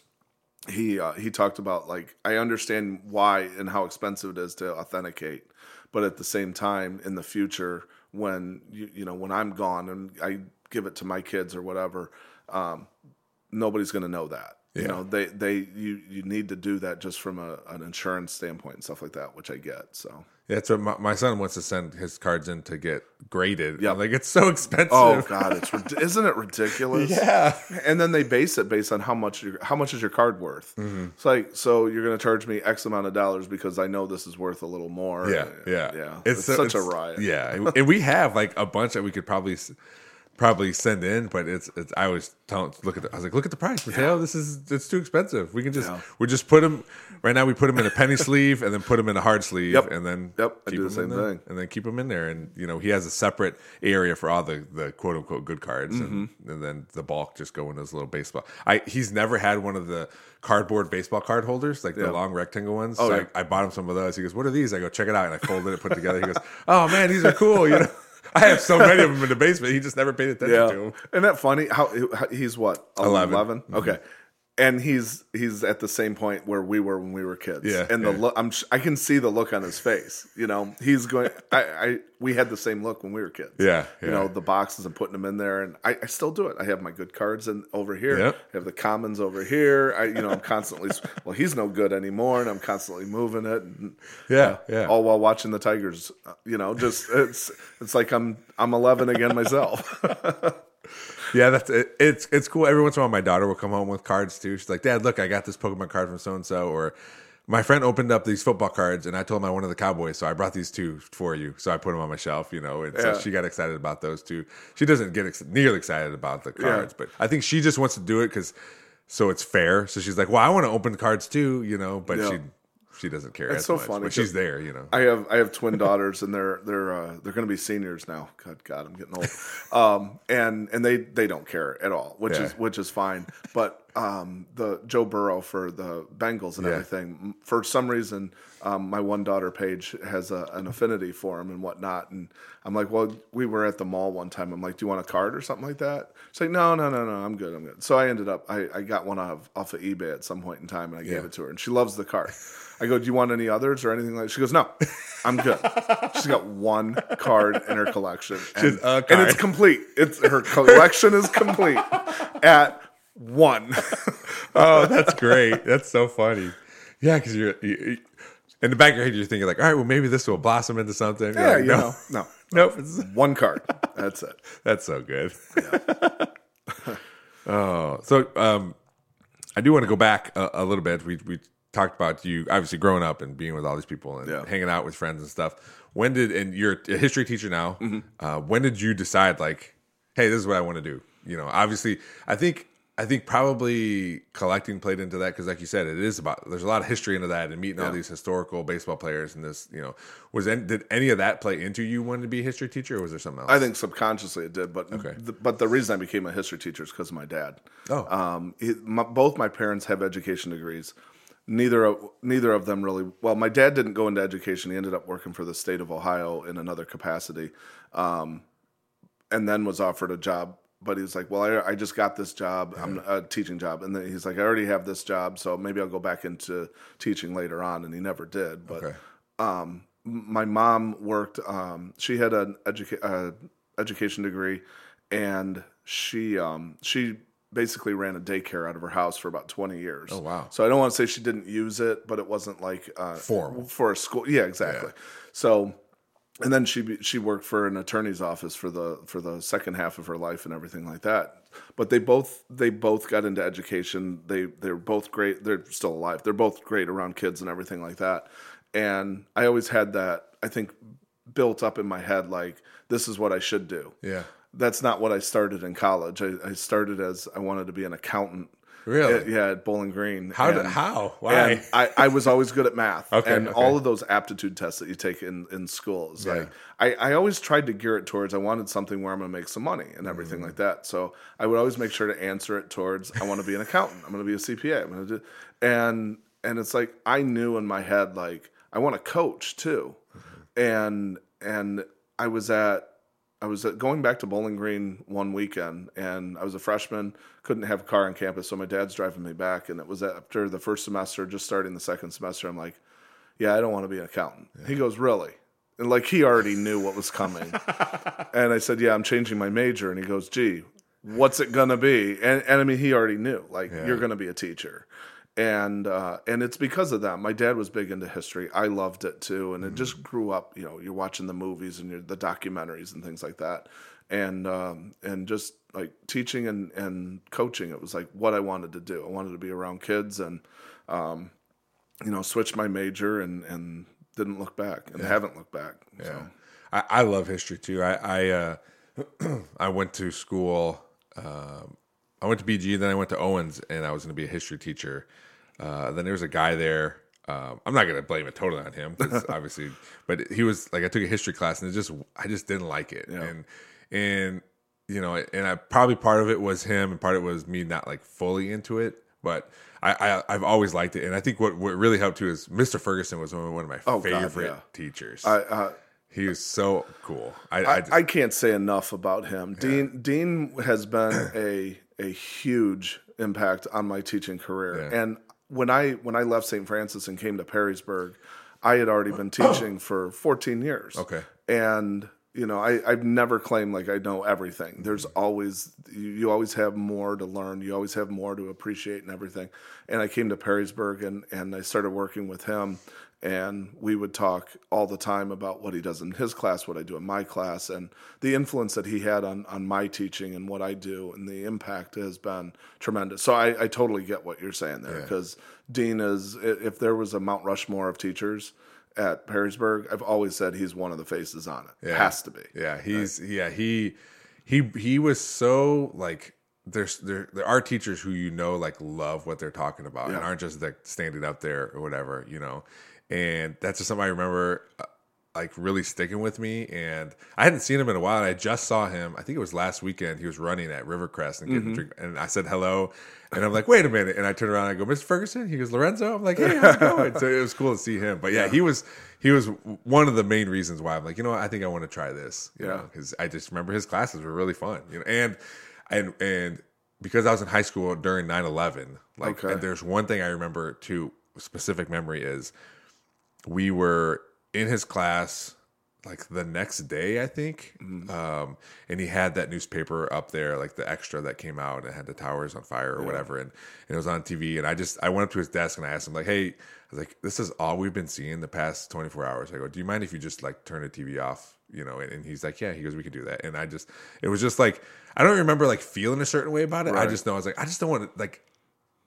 he uh, he talked about like I understand why and how expensive it is to authenticate, but at the same time, in the future, when you you know when I'm gone and I give it to my kids or whatever, um, nobody's going to know that. You Yeah. know, they they you you need to do that just from a, an insurance standpoint and stuff like that, which I get. So Yeah, so my, my son wants to send his cards in to get graded. Yeah, like it's so expensive. oh god, it's isn't it ridiculous? yeah. and then they base it based on how much your how much is your card worth. Mm-hmm. It's like so you're going to charge me X amount of dollars because I know this is worth a little more. Yeah, yeah, yeah. It's, so- such a it's- riot. Yeah, and- we have like a bunch that we could probably probably send in, but it's it's. I always tell look at. The, I was like, look at the price, Mateo. This is it's too expensive. We can just Yeah. we just put them right now. We put them in a penny sleeve and then put them in a hard sleeve, Yep. and then Yep, I do the same there, thing. and then keep them in there. And you know, he has a separate area for all the the quote unquote good cards, and, Mm-hmm. and then the bulk just go in those little baseball. I he's never had one of the cardboard baseball card holders, like the long rectangle ones. Oh, so yeah. I, I bought him some of those. He goes, "What are these?" I go, "Check it out," and I folded it, and put it together. He goes, "Oh man, these are cool." You know, I have so many of them in the basement. He just never paid attention Yeah. to them. Isn't that funny? How, how he's what? 11. 11? Mm-hmm. And he's he's at the same point where we were when we were kids. Yeah, And the yeah. look, I'm I can see the look on his face. You know, he's going. I, I we had the same look when we were kids. Yeah, You know, the boxes and putting them in there, and I, I still do it. I have my good cards in over here. Yep. I have the commons over here. I you know I'm constantly. well, he's no good anymore, and I'm constantly moving it. And, Yeah, yeah. All while watching the Tigers. uh, You know, just it's it's like I'm I'm 11 again myself. Yeah, that's it. It's it's cool. Every once in a while, my daughter will come home with cards too. She's like, "Dad, look, I got this Pokemon card from so and so." Or my friend opened up these football cards, and I told him I wanted the Cowboys, so I brought these two for you. So I put them on my shelf, you know. And Yeah. so she got excited about those two. She doesn't get ex- nearly excited about the cards, but I think she just wants to do it because so it's fair. So she's like, "Well, I want to open cards too," you know. But Yeah. she she doesn't care as so much. funny, But she's there, you know. I have I have twin daughters, and they're they're uh, they're going to be seniors now. God, God, I'm getting old. Um, and and they they don't care at all, which Yeah. is which is fine. But um, the Joe Burrow for the Bengals and Yeah. everything. For some reason, um, my one daughter Paige has a, an affinity for him and whatnot. And I'm like, well, we were at the mall one time. I'm like, do you want a card or something like that? She's like, no, no, no, no, I'm good, I'm good. So I ended up I, I got one off off of eBay at some point in time, and I gave Yeah. it to her, and she loves the card. I go, do you want any others or anything like? That? She goes, no, I'm good. She's got one card in her collection, and, a and it's complete. It's her collection is complete at one. oh, that's great. That's so funny. Yeah, because you're you, in the back of your head, you're thinking like, all right, well, maybe this will blossom into something. Yeah, like, you no, know, no, nope. It's, one card. That's it. that's so good. oh, so um, I do want to go back a, a little bit. We we talked about you obviously growing up and being with all these people and Yeah. hanging out with friends and stuff. When did and you're a history teacher now? Mm-hmm. Uh, when did you decide like, hey, this is what I want to do? You know, obviously, I think. I think probably collecting played into that because, like you said, it is about. There's a lot of history into that, and meeting all these historical baseball players, and this, you know, was any, did any of that play into you wanting to be a history teacher, or was there something else? I think subconsciously it did, but Okay. the, but the reason I became a history teacher is because of my dad. Oh. um, he, my, both my parents have education degrees. Neither of neither of them really. Well, my dad didn't go into education. He ended up working for the state of Ohio in another capacity, um, and then was offered a job. But he's like, "Well, I, I just got this job. I'm a teaching job." And then he's like, "I already have this job, so maybe I'll go back into teaching later on." And he never did. But Okay. um, my mom worked. Um, she had an educa- uh, education degree, and she um, she basically ran a daycare out of her house for about twenty years. Oh, wow. So I don't want to say she didn't use it, but it wasn't like uh, Formal. for a school. Yeah, exactly. So. And then she she worked for an attorney's office for the for the second half of her life and everything like that. But they both they both got into education. They they're both great. They're still alive. They're both great around kids and everything like that. And I always had that I think built up in my head like this is what I should do. Yeah. That's not what I started in college. I, I started as I wanted to be an accountant. Really? At- yeah, at Bowling Green. How did how why? and I, I was always good at math. Okay, and okay. all of those aptitude tests that you take in, in school is Yeah. like I, I always tried to gear it towards I wanted something where I'm gonna make some money and everything Mm. like that. So I would always make sure to answer it towards I want to be an accountant. I'm gonna be a CPA. I'm gonna do and and it's like I knew in my head like I want to coach too. Mm-hmm. And and I was at I was uh, going back to Bowling Green one weekend, and I was a freshman, couldn't have a car on campus, so my dad's driving me back, and it was after the first semester, just starting the second semester. I'm like, yeah, I don't want to be an accountant. He goes, really? And like he already knew what was coming, and I said, yeah, I'm changing my major, and he goes, gee, what's it gonna be? And and I mean, he already knew, like you're gonna be a teacher and uh, and it's because of that. My dad was big into history. I loved it too, and it just grew up. You know, you're watching the movies and the documentaries and things like that, and um, and just like teaching and and coaching. It was like what I wanted to do. I wanted to be around kids, and um, you know, switched my major and and didn't look back, and haven't looked back. Yeah, So. I, I love history too. I I, uh, I went to school. Um, I went to BG, then I went to Owens, and I was going to be a history teacher. Uh, then there was a guy there. Um, I'm not going to blame it totally on him because obviously, but he was like I took a history class and it just I just didn't like it, and and you know, and I probably part of it was him, and part of it was me not like fully into it. But I, I I've always liked it, and I think what what really helped too is Mr. Ferguson was one of- my Oh, God, favorite yeah. teachers. I, uh, he was so cool. I, I, I, I can't say enough about him. Dean Dean has been a a huge impact on my teaching career. Yeah. And when I when I left St. Francis and came to Perrysburg, I had already been teaching for 14 years. Okay. And you know, I, I've never claimed like I know everything. There's Mm-hmm. always you, you always have more to learn. You always have more to appreciate and everything. And I came to Perrysburg and and I started working with him and we would talk all the time about what he does in his class, what I do in my class, and the influence that he had on, on my teaching and what I do, and the impact has been tremendous. So I, I totally get what you're saying there because Dean is, if there was a Mount Rushmore of teachers at Perrysburg, I've always said he's one of the faces on it. Yeah. Has to be. Yeah, he's yeah he he he was so like there's there there are teachers who you know like love what they're talking about and aren't just like standing up there or whatever you know, and that's just something I remember. uh, Like really sticking with me, and I hadn't seen him in a while. And I just saw him. I think it was last weekend. He was running at Rivercrest and getting a drink, and I said hello, and I'm like, wait a minute, and I turn around and I go, Mr. Ferguson. He goes, Lorenzo. I'm like, hey, how's it going? so it was cool to see him. But yeah, he was he was one of the main reasons why I'm like, you know what, I think I want to try this. You Yeah. know, because I just remember his classes were really fun. You know, and and and because I was in high school during 9/11, like, Okay. and there's one thing I remember too, specific memory is we were in his class like the next day, I think. Um, and he had that newspaper up there, like the extra that came out and it had the towers on fire or whatever. And, and it was on TV. And I just, I went up to his desk and I asked him, like, hey, I was like, this is all we've been seeing the past 24 hours. I go, do you mind if you just like turn the TV off? You know, and, and he's like, yeah, he goes, we could do that. And I just, it was just like, I don't remember like feeling a certain way about it. I just know I was like, I just don't want to like,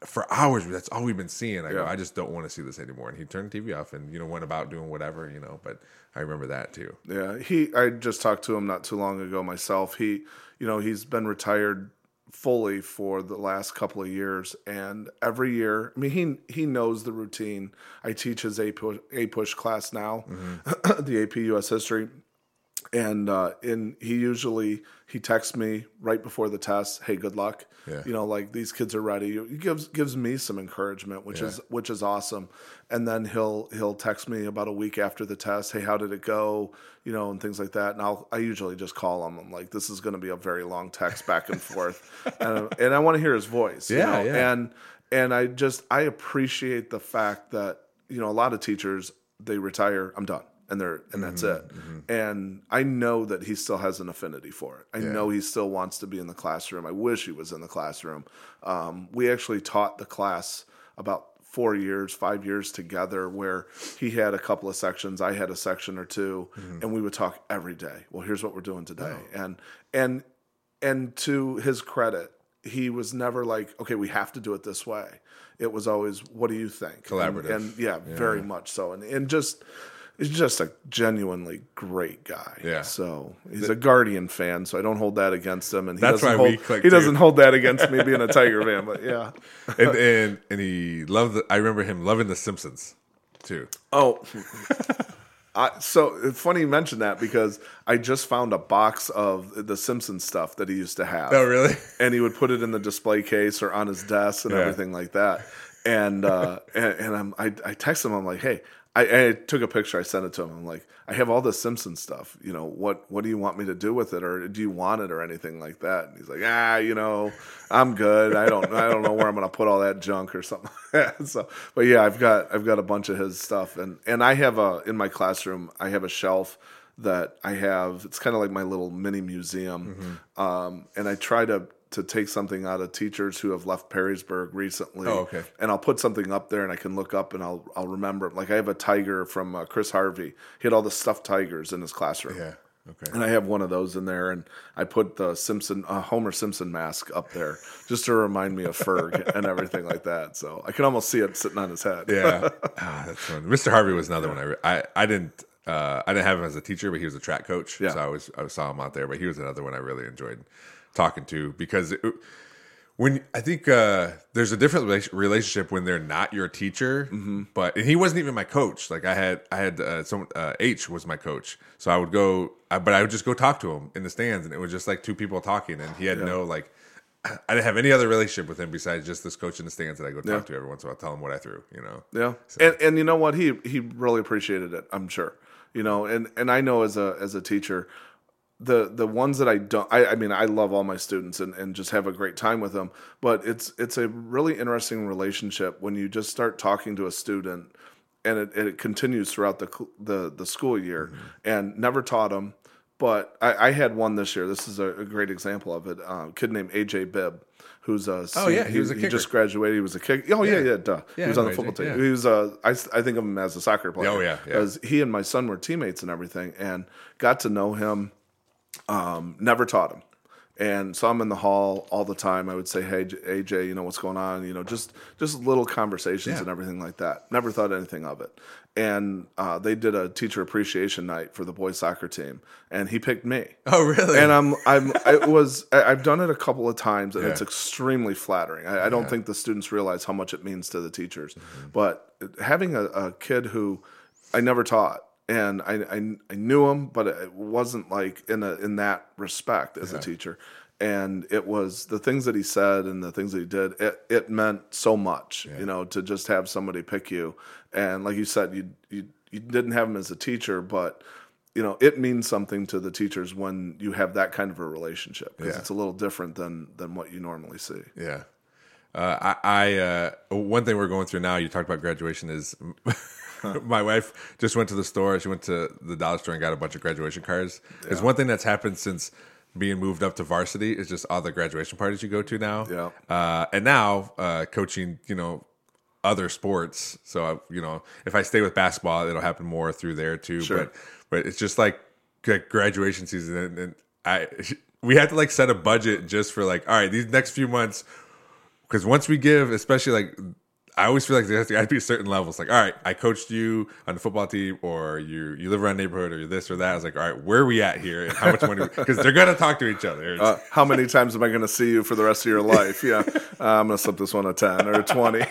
for hours. That's all we've been seeing. I go, I just don't want to see this anymore. And he turned the TV off and you know went about doing whatever you know. But I remember that too. Yeah, he. I just talked to him not too long ago myself. He, you know, he's been retired fully for the last couple of years, and every year, I mean, he he knows the routine. I teach his APUSH, a push class now, mm-hmm. the AP US History, and uh, and he usually he texts me right before the test. Hey, good luck. Yeah. You know, like these kids are ready. He gives gives me some encouragement, which is which is awesome. And then he'll he'll text me about a week after the test. Hey, how did it go? You know, and things like that. And I'll I usually just call him. I'm like, this is going to be a very long text back and forth, and, and I want to hear his voice. you Yeah, know? yeah. And and I just I appreciate the fact that you know a lot of teachers they retire. I'm done. And they're and that's mm-hmm, it. Mm-hmm. And I know that he still has an affinity for it. I know he still wants to be in the classroom. I wish he was in the classroom. Um, we actually taught the class about four years, five years together, where he had a couple of sections, I had a section or 2 mm-hmm. and we would talk every day. Well, here's what we're doing today, and and and to his credit, he was never like, okay, we have to do it this way. It was always, what do you think? Collaborative. and, and yeah, very much so, and and just. He's just a genuinely great guy. Yeah. So he's a Guardian fan, so I don't hold that against him, and he That's doesn't why we hold, click, he too. doesn't hold that against me being a Tiger fan. But yeah. And and and he loved. The, I remember him loving The Simpsons too. Oh, I, so it's funny you mentioned that because I just found a box of the Simpsons stuff that he used to have. Oh, really? And he would put it in the display case or on his desk and Yeah. everything like that. And uh, and, and I'm, I I text him. I'm like, hey. I, I took a picture. I sent it to him. I'm like, I have all this Simpson stuff. You know, what what do you want me to do with it, or do you want it, or anything like that? And he's like, ah, you know, I'm good. I don't I don't know where I'm gonna put all that junk or something. Like that. So, but yeah, I've got I've got a bunch of his stuff, and and I have a in my classroom. I have a shelf that I have. It's kind of like my little mini museum, um, and I try to to take something out of teachers who have left Perrysburg recently. Oh, okay. And I'll put something up there, and I can look up and I'll I'll remember. Like I have a tiger from uh, Chris Harvey. He had all the stuffed tigers in his classroom. Yeah. Okay. And I have one of those in there, and I put the Simpson uh, Homer Simpson mask up there just to remind me of Ferg and everything like that. So I can almost see it sitting on his head. Yeah. ah, that's fun. Mr. Harvey was another one. I, I, I didn't, uh, I didn't have him as a teacher, but he was a track coach. Yeah. So I always, I saw him out there, but he was another one I really enjoyed talking to because it, when I think uh, there's a different relationship when they're not your teacher, Mm-hmm. but and he wasn't even my coach. Like I had, I had uh, some uh, H was my coach, so I would go, I, but I would just go talk to him in the stands, and it was just like two people talking, and he had no like. I didn't have any other relationship with him besides just this coach in the stands that I go talk Yeah. to every once in a while, tell him what I threw, you know. Yeah, and and you know what? He he really appreciated it. I'm sure. You know, and and I know as a as a teacher, the the ones that I don't. I, I mean, I love all my students and and just have a great time with them. But it's it's a really interesting relationship when you just start talking to a student, and it, and it continues throughout the the the school year, and never taught them. But I, I had one this year. This is a, a great example of it. Uh, a kid named AJ Bibb, who's a Oh, yeah, he was a kicker. he just graduated. He was a kick. Oh yeah, yeah, duh. Yeah, he was on the football AJ, team. yeah. He was uh, I, I think of him as a soccer player. Oh, yeah, yeah. Because he and my son were teammates and everything, and got to know him. Um, never taught him, and so I'm in the hall all the time. I would say, "Hey, AJ, you know what's going on?" You know, just just little conversations Yeah. and everything like that. Never thought anything of it. And uh, they did a teacher appreciation night for the boys soccer team, and he picked me. Oh, really? And I'm I'm it was I- I've done it a couple of times and it's extremely flattering. I, I don't think the students realize how much it means to the teachers. Mm-hmm. But having a, a kid who I never taught and I, I I knew him, but it wasn't like in a in that respect as a teacher. And it was the things that he said and the things that he did. It it meant so much, you know, to just have somebody pick you. And like you said, you you you didn't have him as a teacher, but you know it means something to the teachers when you have that kind of a relationship because Yeah. it's a little different than than what you normally see Yeah. Uh, I, I uh, one thing we're going through now. You talked about graduation. Is my wife just went to the store. She went to the dollar store and got a bunch of graduation cards. It's one thing that's happened since being moved up to varsity. Is just all the graduation parties you go to now. Yeah. Uh, and now uh, coaching, you know, other sports. So I, you know, if I stay with basketball, it'll happen more through there too. Sure. But but it's just like graduation season, and, and I we had to like set a budget just for like, all right, these next few months, because once we give, especially like. I always feel like there has to gotta be certain levels. Like, all right, I coached you on the football team, or you you live around the neighborhood, or you're this or that. I was like, all right, where are we at here, and how much money? Because they're gonna talk to each other. Uh, how many times am i going to see you for the rest of your life yeah uh, i'm going to slip this one a 10 or a 20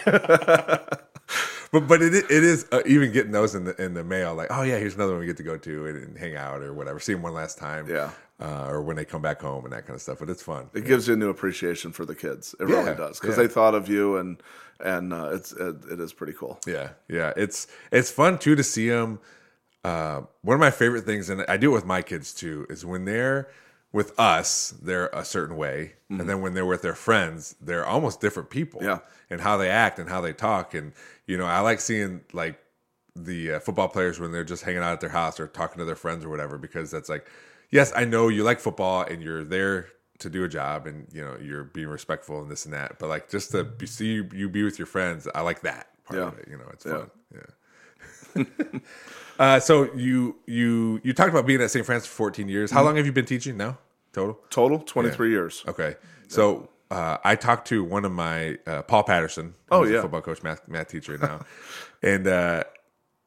But but it it is uh, even getting those in the in the mail like oh yeah here's another one we get to go to and, and hang out or whatever see them one last time Yeah. Uh, or when they come back home and that kind of stuff but it's fun it gives you a new appreciation for the kids it Yeah, really does because yeah. they thought of you and and uh, it's it, it is pretty cool yeah yeah it's it's fun too to see them. Uh, one of my favorite things and I do it with my kids too is when they're with us they're a certain way and then when they're with their friends they're almost different people Yeah. and how they act and how they talk and you know I like seeing like the uh, football players when they're just hanging out at their house or talking to their friends or whatever because that's like yes i know you like football and you're there to do a job and you know you're being respectful and this and that but like just to be, see you, you be with your friends i like that part of it you know it's fun yeah, uh, so you you you talked about being at st francis for 14 years Mm-hmm. how long have you been teaching now total total 23 years Okay. So uh, I talked to one of my uh, Paul Patterson. Oh, yeah. football coach, math, math teacher now, and uh,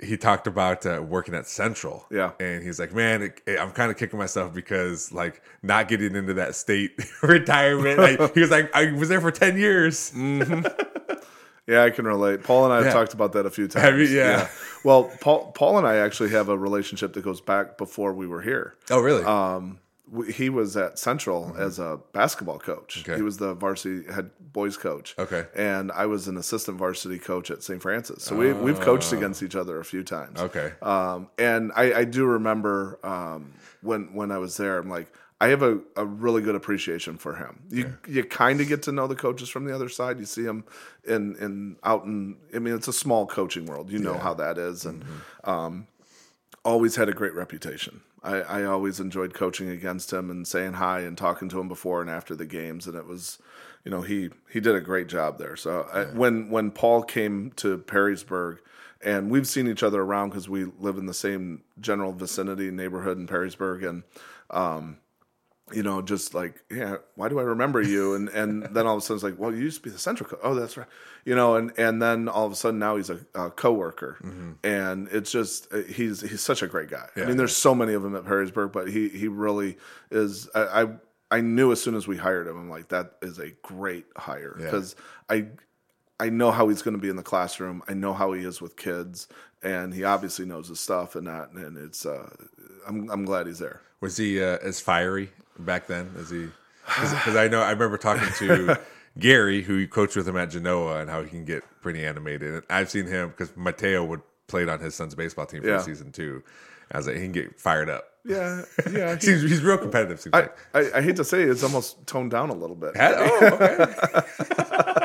he talked about uh, working at Central. Yeah. and he's like, man, it, I'm kind of kicking myself because like not getting into that state retirement. I, he was like, I was there for ten years. Yeah, I can relate. Paul and I have Yeah. talked about that a few times. You? Yeah. Well, Paul, Paul and I actually have a relationship that goes back before we were here. Oh, really? Um, he was at Central as a basketball coach. Mm-hmm. Okay. He was the varsity head boys coach. Okay. and I was an assistant varsity coach at St. Francis. So we we've coached against each other a few times. Oh. Okay. Um, and I, I do remember um, when when I was there, I'm like, I have a, a really good appreciation for him. You you kind of get to know the coaches from the other side. You see them in in out in. I mean, it's a small coaching world. You know how that is, and um, always had a great reputation. I, I always enjoyed coaching against him and saying hi and talking to him before and after the games, and it was, you know, he he did a great job there. So I, when when Paul came to Perrysburg, and we've seen each other around because we live in the same general vicinity neighborhood in Perrysburg, and um, you know, just like, yeah, why do I remember you? And and then all of a sudden it's like, well, you used to be the central coach. Oh, that's right. You know, and and then all of a sudden now he's a, a coworker, and it's just uh, he's he's such a great guy. I mean, there's so many of them at Perrysburg, but he he really is. I, I I knew as soon as we hired him, I'm like, that is a great hire because I I know how he's going to be in the classroom. I know how he is with kids, and he obviously knows his stuff and that. And it's uh, I'm I'm glad he's there. Was he uh, as fiery back then as he? Because I know I remember talking to Gary, who coached with him at Genoa, and how he can get pretty animated. And I've seen him because Mateo would played on his son's baseball team for Yeah. season two. I was like, he can get fired up. Yeah, yeah. he- Seems he's real competitive. I, like. I, I hate to say it, it's almost toned down a little bit. oh, okay.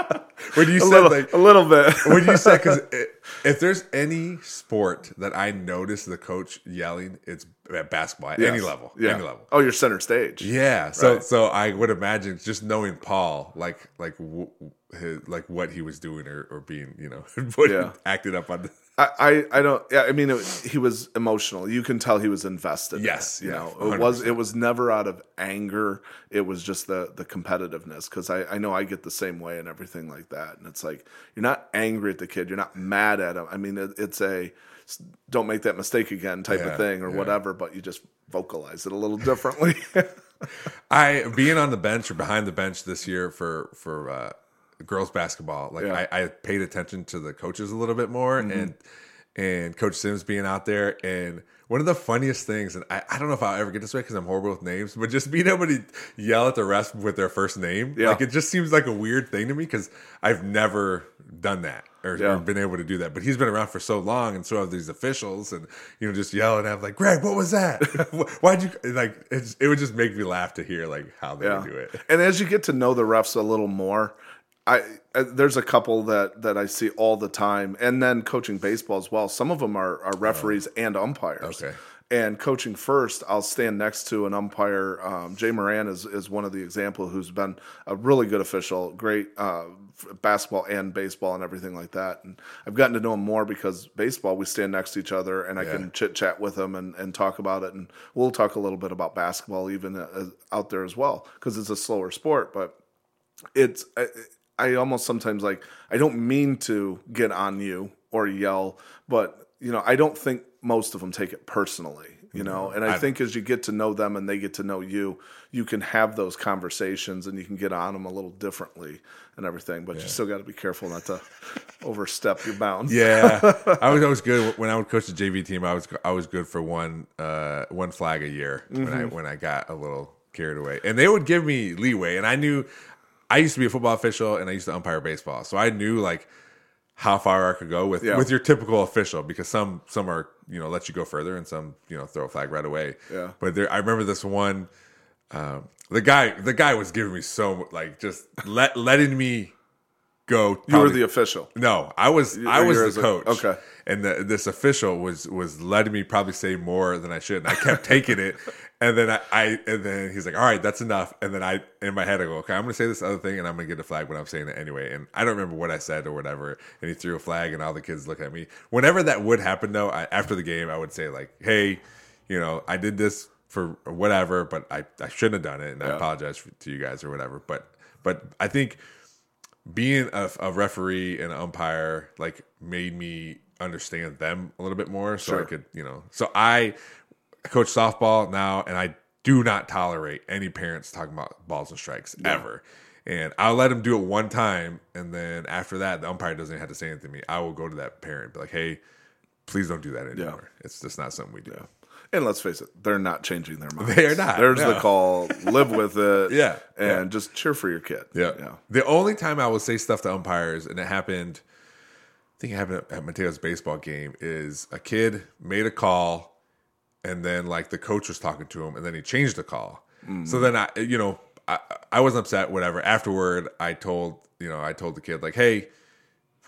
when you a said little, like a little bit. when you said because if there's any sport that I notice the coach yelling, it's at basketball at any level, Yeah. any level. Oh, you're center stage. Yeah, so Right. so I would imagine just knowing Paul, like like w- his, like what he was doing or, or being, you know, what he Yeah. acted up on. I, I, don't. Yeah, I mean, it, he was emotional. You can tell he was invested. in Yes, it, you yeah, know, it was. It was never out of anger. It was just the the competitiveness. Because I, I know I get the same way and everything like that. And it's like you're not angry at the kid. You're not mad at him. I mean, it, it's a don't make that mistake again type Yeah, of thing or yeah. whatever. But you just vocalize it a little differently. I being on the bench or behind the bench this year for for uh, girls basketball, like Yeah. I, I paid attention to the coaches a little bit more, mm-hmm. and and Coach Sims being out there, and one of the funniest things, and I, I don't know if I'll ever get this way because I'm horrible with names, but just being able to yell at the refs with their first name, Yeah. like it just seems like a weird thing to me because I've never done that or, Yeah. or been able to do that. But he's been around for so long, and so have these officials, and you know, just yelling at him like, "Greg, what was that? Why'd you like?" It's, it would just make me laugh to hear like how they would do it. And as you get to know the refs a little more, I, I there's a couple that that I see all the time, and then coaching baseball as well. Some of them are, are referees and umpires. Okay. And coaching first, I'll stand next to an umpire. Um, Jay Moran is, is one of the example who's been a really good official, great uh, basketball and baseball and everything like that. And I've gotten to know him more because baseball, we stand next to each other and I Yeah. can chit chat with him and, and talk about it. And we'll talk a little bit about basketball even uh, out there as well because it's a slower sport. But it's I, almost sometimes like I don't mean to get on you or yell, but you know I don't think most of them take it personally. You know, and I, I- think as you get to know them and they get to know you, you can have those conversations and you can get on them a little differently and everything. But you still got to be careful not to overstep your bounds. Yeah, I was always good when I would coach the JV team. I was I was good for one uh, one flag a year when I when I got a little carried away, and they would give me leeway. And I knew I used to be a football official, and I used to umpire baseball, so I knew like how far I could go with Yeah. with your typical official because some some are you know let you go further, and some you know throw a flag right away. Yeah. but there I remember this one. Um, the guy the guy was giving me so like just let letting me go. you were the official. no, I was I was the as a- coach. okay. and the, this official was was letting me probably say more than I should, and I kept taking it. And then I, I and then he's like, "All right, that's enough." And then I in my head I go, "Okay, I'm going to say this other thing, and I'm going to get a flag when I'm saying it anyway." And I don't remember what I said or whatever. And he threw a flag, and all the kids look at me. Whenever that would happen, though, I, after the game, I would say like, "Hey, you know, I did this for whatever, but I I shouldn't have done it, and I apologize for, to you guys or whatever." But but I think being a, a referee and an umpire like made me understand them a little bit more so i could you know so i coach softball now and i do not tolerate any parents talking about balls and strikes ever and i'll let them do it one time and then after that the umpire doesn't have to say anything to me i will go to that parent and be like hey please don't do that anymore. It's just not something we do. And let's face it, they're not changing their minds. They are not, There's no. the call. Live with it. Yeah, And yeah. just cheer for your kid. Yeah. Yeah. The only time I will say stuff to umpires, and it happened, I think it happened at Mateo's baseball game, is a kid made a call, and then like the coach was talking to him, and then he changed the call. Mm. So then I, you know, I, I was upset. Whatever. Afterward, I told you know, I told the kid like, hey.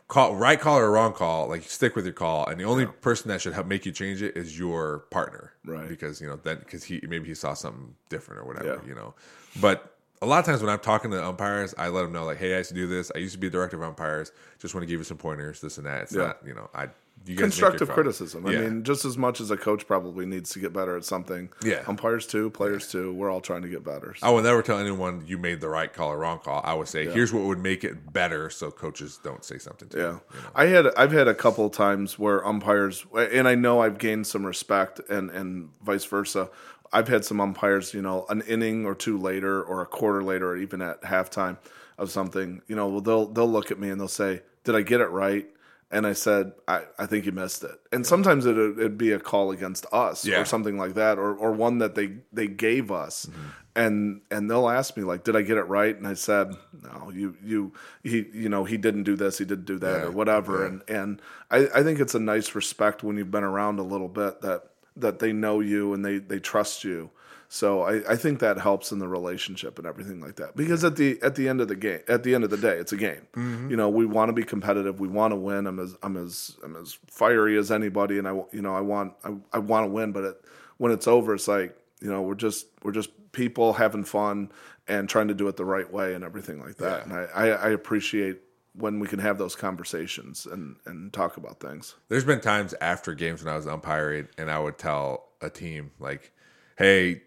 Call right call or wrong call, like stick with your call, and the only person that should help make you change it is your partner, Right. Because you know then because he maybe he saw something different or whatever, Yeah. you know. But a lot of times when I'm talking to umpires, I let them know like, hey, I used to do this. I used to be a director of umpires. Just want to give you some pointers, this and that. It's Yeah. not, you know, I you guys make Constructive criticism. I mean, just as much as a coach probably needs to get better at something. Yeah. Umpires too, players too. We're all trying to get better. So, I will never tell anyone you made the right call or wrong call. I would say, here's what would make it better, so coaches don't say something to yeah. you. I had I've had a couple times where umpires and I know I've gained some respect and and vice versa. I've had some umpires, you know, an inning or two later or a quarter later or even at halftime of something, you know, they'll they'll look at me and they'll say, "Did I get it right?" And I said, I, I think you missed it. And sometimes it, it'd be a call against us Yeah. or something like that, or, or one that they, they gave us. Mm-hmm. And and they'll ask me like, did I get it right? And I said, no, you you he you know he didn't do this, he didn't do that, Yeah. or whatever. Yeah. And and I, I think it's a nice respect when you've been around a little bit that that they know you and they they trust you. So I, I think that helps in the relationship and everything like that. Because at the at the end of the game, at the end of the day, it's a game. Mm-hmm. You know, we want to be competitive. We want to win. I'm as I'm as I'm as fiery as anybody, and I you know I want I, I want to win. But it, when it's over, it's like you know we're just we're just people having fun and trying to do it the right way and everything like that. And I, I, I appreciate when we can have those conversations and and talk about things. There's been times after games when I was umpiring and I would tell a team like, "Hey,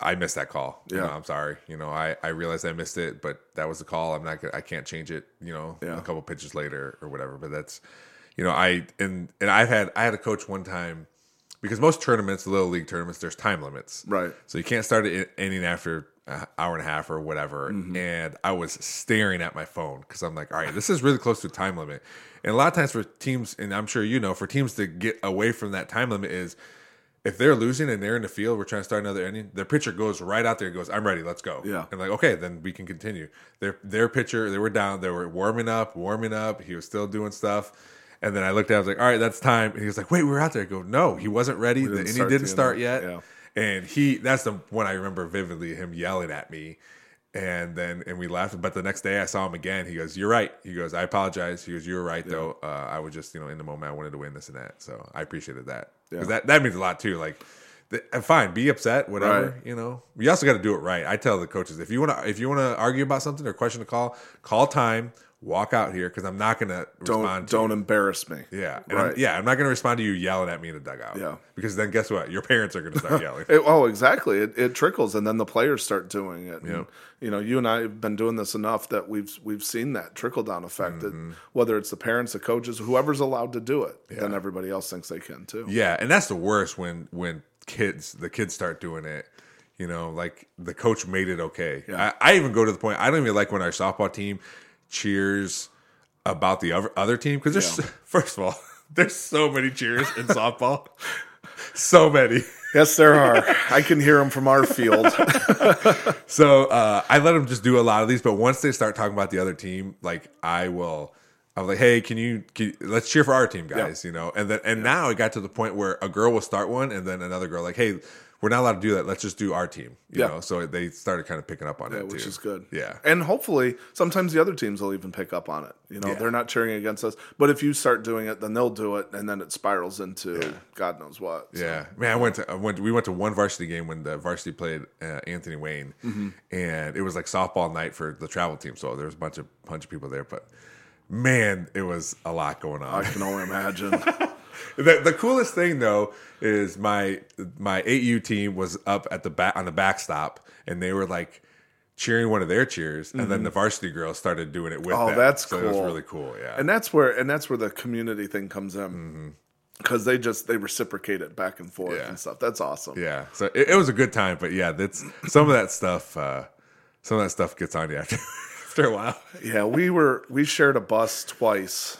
I missed that call. You Yeah. know, I'm sorry. You know, I I realized I missed it, but that was the call. I'm not. gonna I can't change it. You know, Yeah. a couple pitches later or whatever. But that's, you know, I and and I've had I had a coach one time because most tournaments, little league tournaments, there's time limits. Right. So you can't start an inning after an hour and a half or whatever. Mm-hmm. And I was staring at my phone because I'm like, all right, this is really close to time limit. And a lot of times for teams, and I'm sure you know, for teams to get away from that time limit is if they're losing and they're in the field, we're trying to start another inning. Their pitcher goes right out there and goes, "I'm ready, let's go." Yeah. and like, okay, then we can continue. Their their pitcher, they were down, they were warming up, warming up. He was still doing stuff, and then I looked at, I was like, "All right, that's time." And he was like, "Wait, we were out there." I go, "No, he wasn't ready. The didn't inning didn't start yet." Yeah. And he, that's the one I remember vividly. Him yelling at me. And then and we laughed. But the next day I saw him again. He goes, "You're right." He goes, "I apologize." He goes, "You're right though. Uh, I was just you know in the moment I wanted to win this and that." So I appreciated that because that that means a lot too. Like, th- uh, fine, be upset, whatever. Right. You know, you also got to do it right. I tell the coaches if you want to if you want to argue about something or question a call, call time, walk out here because I'm not going to Don't respond. to don't you. embarrass me. Yeah, and I'm, Right. yeah. I'm not going to respond to you yelling at me in the dugout. Yeah. because then guess what? Your parents are going to start yelling. It, oh, exactly. It, it trickles, and then the players start doing it. And, You know, you and I have been doing this enough that we've we've seen that trickle down effect. That mm-hmm. whether it's the parents, the coaches, whoever's allowed to do it, then everybody else thinks they can too. Yeah, and that's the worst when when kids the kids start doing it. You know, like the coach made it okay. Yeah. I, I even go to the point I don't even like when our softball team cheers about the other other team because there's Yeah. first of all there's so many cheers in softball, so many. Yes, there are. I can hear them from our field. So uh, I let them just do a lot of these, but once they start talking about the other team, like I will. I'm like, hey, can you, can you- let's cheer for our team, guys? You know, and then and now it got to the point where a girl will start one, and then another girl like, hey, we're not allowed to do that. Let's just do our team. You Yeah. know, so they started kind of picking up on Yeah, it which too, is good. Yeah, and hopefully sometimes the other teams will even pick up on it. You know, Yeah. they're not cheering against us, but if you start doing it, then they'll do it, and then it spirals into God knows what. So, Yeah, man, I went to I went. We went to one varsity game when the varsity played uh, Anthony Wayne, Mm-hmm. and it was like softball night for the travel team. So there was a bunch of bunch of people there, but man, it was a lot going on. I can only imagine. the, the coolest thing though is my my 8U team was up at the back on the backstop, and they were like cheering one of their cheers, and then the varsity girls started doing it with Mm-hmm. Oh, them. that's so It was cool. really cool. Yeah, and that's where and that's where the community thing comes in Mm-hmm. because they just they reciprocate it back and forth Yeah. and stuff. That's awesome. Yeah, so it, it was a good time, but yeah, that's some of that stuff. Uh, some of that stuff gets on you after after a while. Yeah, we were we shared a bus twice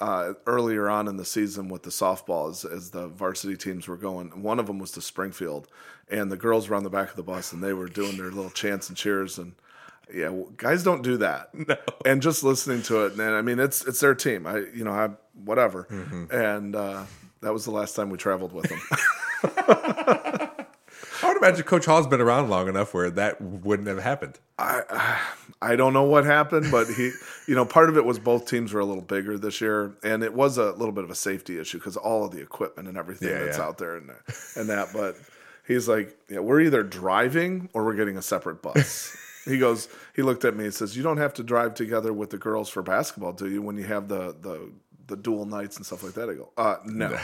uh, earlier on in the season with the softball as, as the varsity teams were going. One of them was to Springfield, and the girls were on the back of the bus and they were doing their little chants and cheers and. Yeah, well, guys don't do that. No. And just listening to it, and I mean, it's it's their team. I, you know, I whatever. Mm-hmm. And uh, that was the last time we traveled with them. I would imagine Coach Hall's been around long enough where that wouldn't have happened. I I don't know what happened, but he, you know, part of it was both teams were a little bigger this year, and it was a little bit of a safety issue because all of the equipment and everything yeah, that's yeah. out there and and that. But he's like, yeah, we're either driving or we're getting a separate bus. he goes, he looked at me and says, "You don't have to drive together with the girls for basketball, do you? When you have the the the dual nights and stuff like that?" I go, "Uh, no."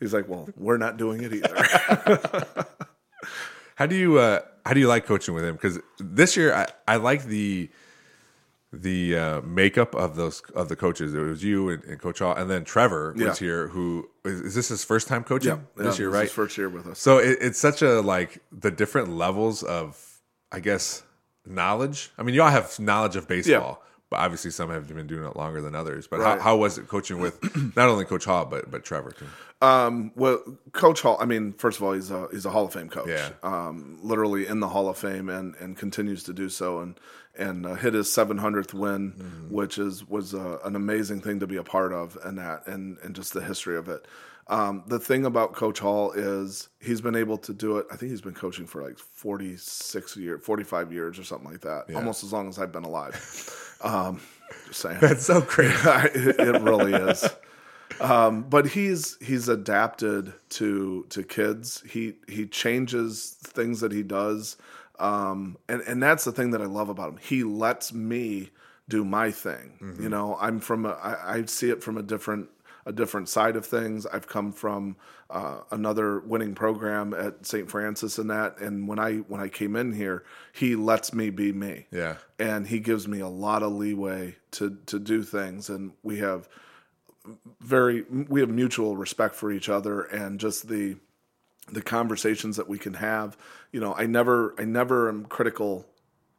He's like, "Well, we're not doing it either." How do you uh, how do you like coaching with him? Because this year I, I like the the uh, makeup of those of the coaches. It was you and, and Coach Hall, and then Trevor was here. Who is, is, this his first time coaching yeah, this yeah, year? This right, first year with us. So it, it's such a like the different levels of I guess knowledge. I mean, you all have knowledge of baseball, but obviously some have been doing it longer than others. But right. how, how was it coaching with not only Coach Hall but but Trevor too? Um, well, Coach Hall. I mean, first of all, he's a he's a Hall of Fame coach. Yeah. Um, literally in the Hall of Fame and and continues to do so and and uh, hit his 700th win, mm-hmm. which is was uh, an amazing thing to be a part of and that and and just the history of it. Um, the thing about Coach Hall is he's been able to do it. I think he's been coaching for like 46 years, 45 years or something like that, yeah. almost as long as I've been alive. Um, just saying. That's so crazy. it, it really is. Um, but he's he's adapted to to kids. He he changes things that he does, um, and and that's the thing that I love about him. He lets me do my thing. Mm-hmm. You know, I'm from a, I, I see it from a different a different side of things. I've come from uh, another winning program at St. Francis and that. And when I when I came in here, he lets me be me. Yeah, and he gives me a lot of leeway to to do things, and we have very we have mutual respect for each other, and just the the conversations that we can have. You know, I never I never am critical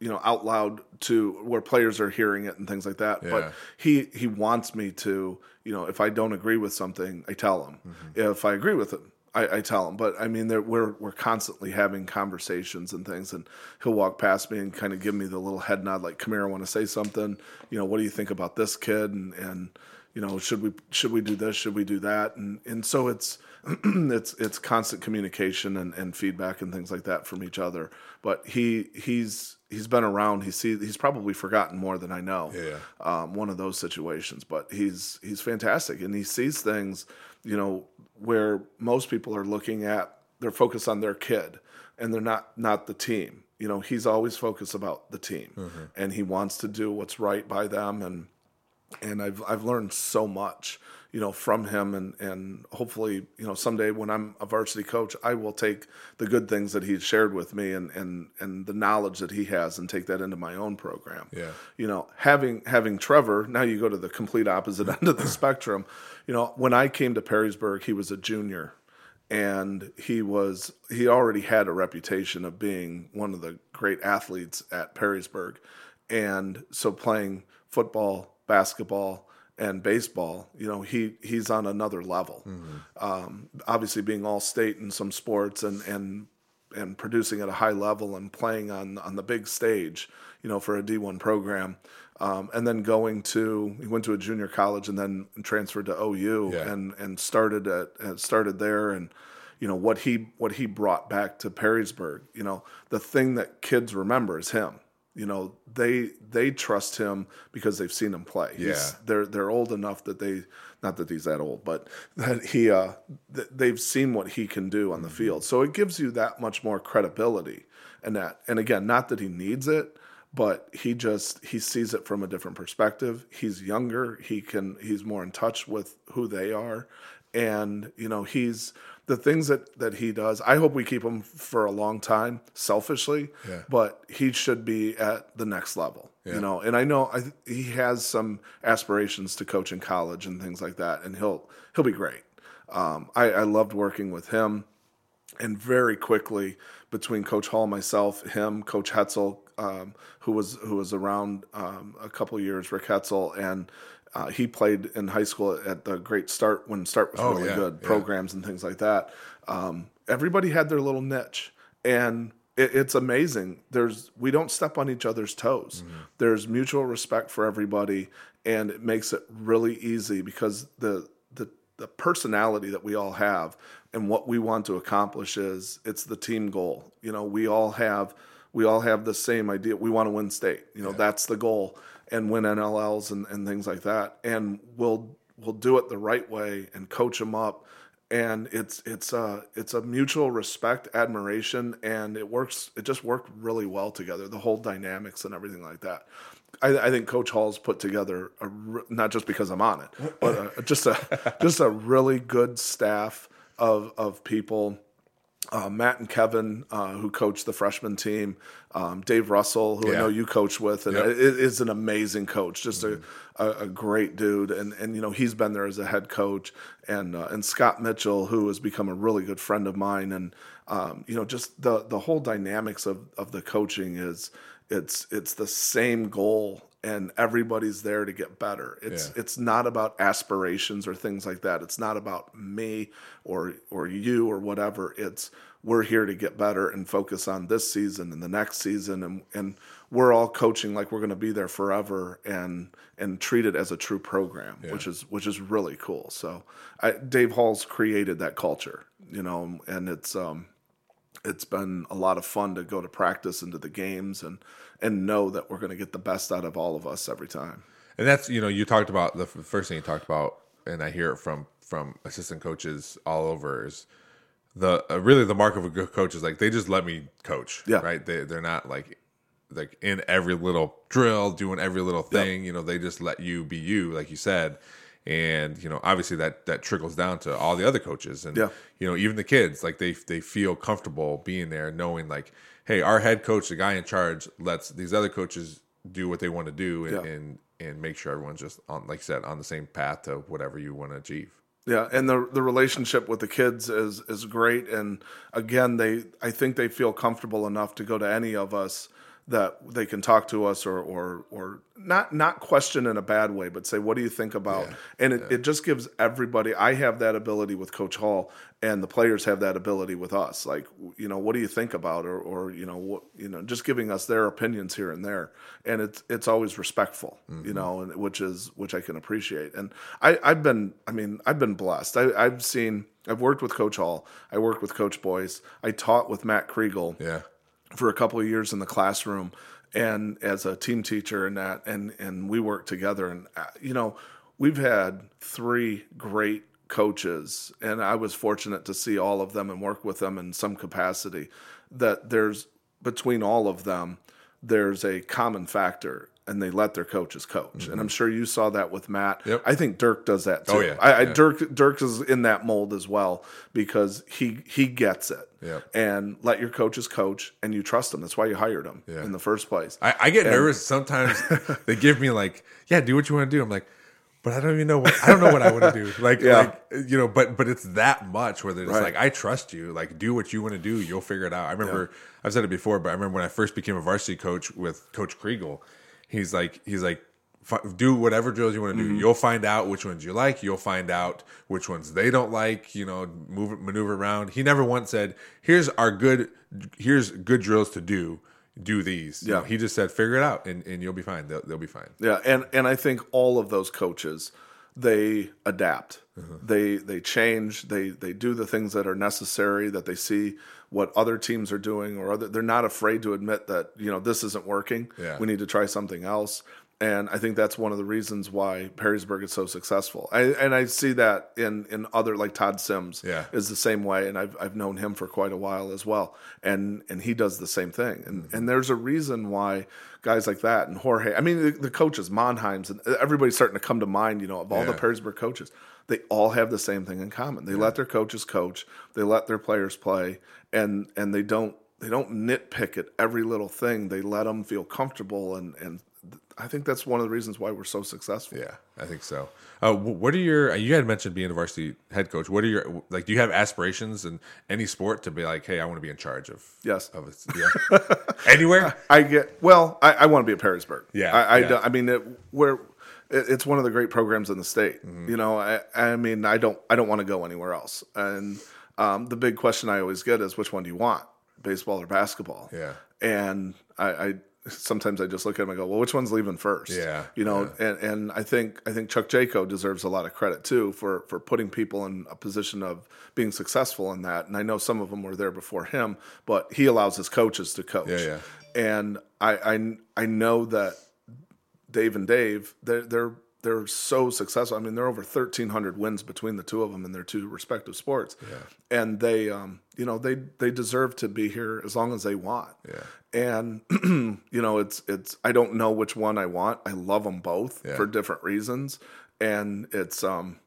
you know out loud to where players are hearing it and things like that yeah. but he he wants me to you know if i don't agree with something i tell him mm-hmm. if i agree with him I, I tell him, but I mean, we're we're constantly having conversations and things, and he'll walk past me and kind of give me the little head nod, like, "Come here, I want to say something." You know, what do you think about this kid? And and you know, should we should we do this? Should we do that? And and so it's it's it's constant communication and, and feedback and things like that from each other. But he he's he's been around. He see he's probably forgotten more than I know. Yeah, um, one of those situations. But he's he's fantastic, and he sees things, you know, where most people are looking at. They're focused on their kid, and they're not not the team. You know, he's always focused about the team, mm-hmm. and he wants to do what's right by them and and I've I've learned so much, you know, from him, and and hopefully, you know, someday when I'm a varsity coach, I will take the good things that he's shared with me and and and the knowledge that he has, and take that into my own program. Yeah, you know, having having Trevor, now you go to the complete opposite end of the spectrum. You know, when I came to Perrysburg, he was a junior, and he was he already had a reputation of being one of the great athletes at Perrysburg, and so playing football basketball and baseball, you know, he he's on another level. Mm-hmm. Um, obviously, being all state in some sports and and and producing at a high level and playing on on the big stage, you know, for a D one program, um, and then going to he went to a junior college and then transferred to OU yeah. and and started at started there and you know what he what he brought back to Perrysburg. You know, the thing that kids remember is him you know they they trust him because they've seen him play. Yeah, he's, they're they're old enough that they not that he's that old, but that he uh, th- they've seen what he can do on the mm-hmm. field. So it gives you that much more credibility. And that and again, not that he needs it, but he just he sees it from a different perspective. He's younger. He can he's more in touch with who they are, and you know he's the things that that he does. I hope we keep him for a long time, selfishly. Yeah. But he should be at the next level, yeah. you know. And I know I, he has some aspirations to coach in college and things like that, and he'll he'll be great. Um, I, I loved working with him, and very quickly between Coach Hall, myself, him, Coach Hetzel, um, who was who was around um, a couple years, Rick Hetzel, and Uh, he played in high school at the Great Start when Start was Oh, really yeah, good, yeah. programs and things like that. Um, everybody had their little niche, and it, it's amazing. There's we don't step on each other's toes. Mm-hmm. There's mutual respect for everybody, and it makes it really easy because the the the personality that we all have and what we want to accomplish is it's the team goal. You know, we all have we all have the same idea. We want to win state. You know, that's the goal and win NLLs and, and things like that. And we'll we'll do it the right way and coach them up. And it's it's a it's a mutual respect, admiration, and it works. It just worked really well together. The whole dynamics and everything like that. I, I think Coach Hall's put together a not just because I'm on it, but a, just a just a really good staff of of people. Uh, Matt and Kevin, uh, who coach the freshman team, um, Dave Russell, who I know you coach with, and Yep. is an amazing coach, just a, a, a great dude, and and you know he's been there as a head coach, and uh, and Scott Mitchell, who has become a really good friend of mine, and um, you know just the the whole dynamics of of the coaching is it's it's the same goal and everybody's there to get better. It's Yeah. it's not about aspirations or things like that. It's not about me or or you or whatever. It's we're here to get better and focus on this season and the next season. And and we're all coaching like we're going to be there forever and and treat it as a true program which is which is really cool. So I, Dave Hall's created that culture you know and it's um it's been a lot of fun to go to practice and to the games and and know that we're going to get the best out of all of us every time. And that's you know you talked about the first thing you talked about, and I hear it from from assistant coaches all over is the uh, really the mark of a good coach is like they just let me coach. Yeah. right. They they're not like like in every little drill, doing every little thing. You know, they just let you be you, like you said. And you know, obviously that that trickles down to all the other coaches, and Yeah. you know, even the kids. Like they they feel comfortable being there, knowing like, hey, our head coach, the guy in charge, lets these other coaches do what they want to do, and Yeah. and, and make sure everyone's just on, like you said, on the same path to whatever you want to achieve. Yeah, and the the relationship with the kids is is great and again they I think they feel comfortable enough to go to any of us that they can talk to us or or or not not question in a bad way but say what do you think about? And it, it just gives everybody I have that ability with coach Hall and the players have that ability with us. Like you know what do you think about or or you know what you know just giving us their opinions here and there. And it's it's always respectful you mm-hmm. know and which is which I can appreciate. And I I've been I mean I've been blessed. I, I've seen I've worked with Coach Hall. I worked with Coach Boyce. I taught with Matt Kriegel. Yeah, for a couple of years in the classroom and as a team teacher and that and and we worked together. And uh, you know we've had three great coaches and I was fortunate to see all of them and work with them in some capacity that there's between all of them there's a common factor and they let their coaches coach and I'm sure you saw that with Matt Mm-hmm. Yep. I think Dirk does that too Oh, yeah. I, I Yeah. Dirk Dirk is in that mold as well because he he gets it Yep. and let your coaches coach and you trust them. That's why you hired them Yeah. in the first place. I, I get nervous sometimes. they give me like, yeah, do what you want to do. I'm like, but I don't even know what I don't know what I want to do. Like, Yeah. like you know, but but it's that much where they're just Right. like, I trust you. Like, do what you want to do. You'll figure it out. I remember I've said it before, but I remember when I first became a varsity coach with Coach Kriegel. He's like, he's like. Do whatever drills you want to do. Mm-hmm. You'll find out which ones you like. You'll find out which ones they don't like. You know, move maneuver around. He never once said, "Here's our good. Here's good drills to do. Do these." You Yeah. know, he just said, "Figure it out, and, and you'll be fine. They'll, they'll be fine." Yeah, and and I think all of those coaches they adapt. Mm-hmm. They they change. They they do the things that are necessary. That they see what other teams are doing, or other. They're not afraid to admit that you know this isn't working. Yeah. We need to try something else. And I think that's one of the reasons why Perrysburg is so successful. I, and I see that in, in other like Todd Sims Yeah. is the same way, and I've I've known him for quite a while as well. And and he does the same thing. And mm-hmm. and there's a reason why guys like that and Jorge. I mean, the, the coaches, Monheim's, and everybody's starting to come to mind. You know, of all the Yeah. Perrysburg coaches, they all have the same thing in common. They let their coaches coach. They let their players play, and and they don't they don't nitpick at every little thing. They let them feel comfortable, and and I think that's one of the reasons why we're so successful. Yeah, I think so. Uh, what are your? You had mentioned being a varsity head coach. What are your like? Do you have aspirations in any sport to be like, hey, I want to be in charge of? Yes. Of it, yeah. Anywhere. I get well. I, I want to be at Perrysburg. Yeah, I, I, yeah. I mean, it, where it's one of the great programs in the state. Mm-hmm. You know, I, I mean, I don't I don't want to go anywhere else. And um, the big question I always get is, which one do you want, baseball or basketball? Yeah. And I, I sometimes I just look at him and go, well, which one's leaving first? Yeah, You know, and, and I think I think Chuck Jaco deserves a lot of credit too for for putting people in a position of being successful in that. And I know some of them were there before him, but he allows his coaches to coach. Yeah, yeah. And I I, I know that Dave and Dave, they're they're they're so successful. I mean, they're over thirteen hundred wins between the two of them in their two respective sports, and they, um, you know, they they deserve to be here as long as they want. Yeah. And you know, it's it's I don't know which one I want. I love them both Yeah. for different reasons, and it's um,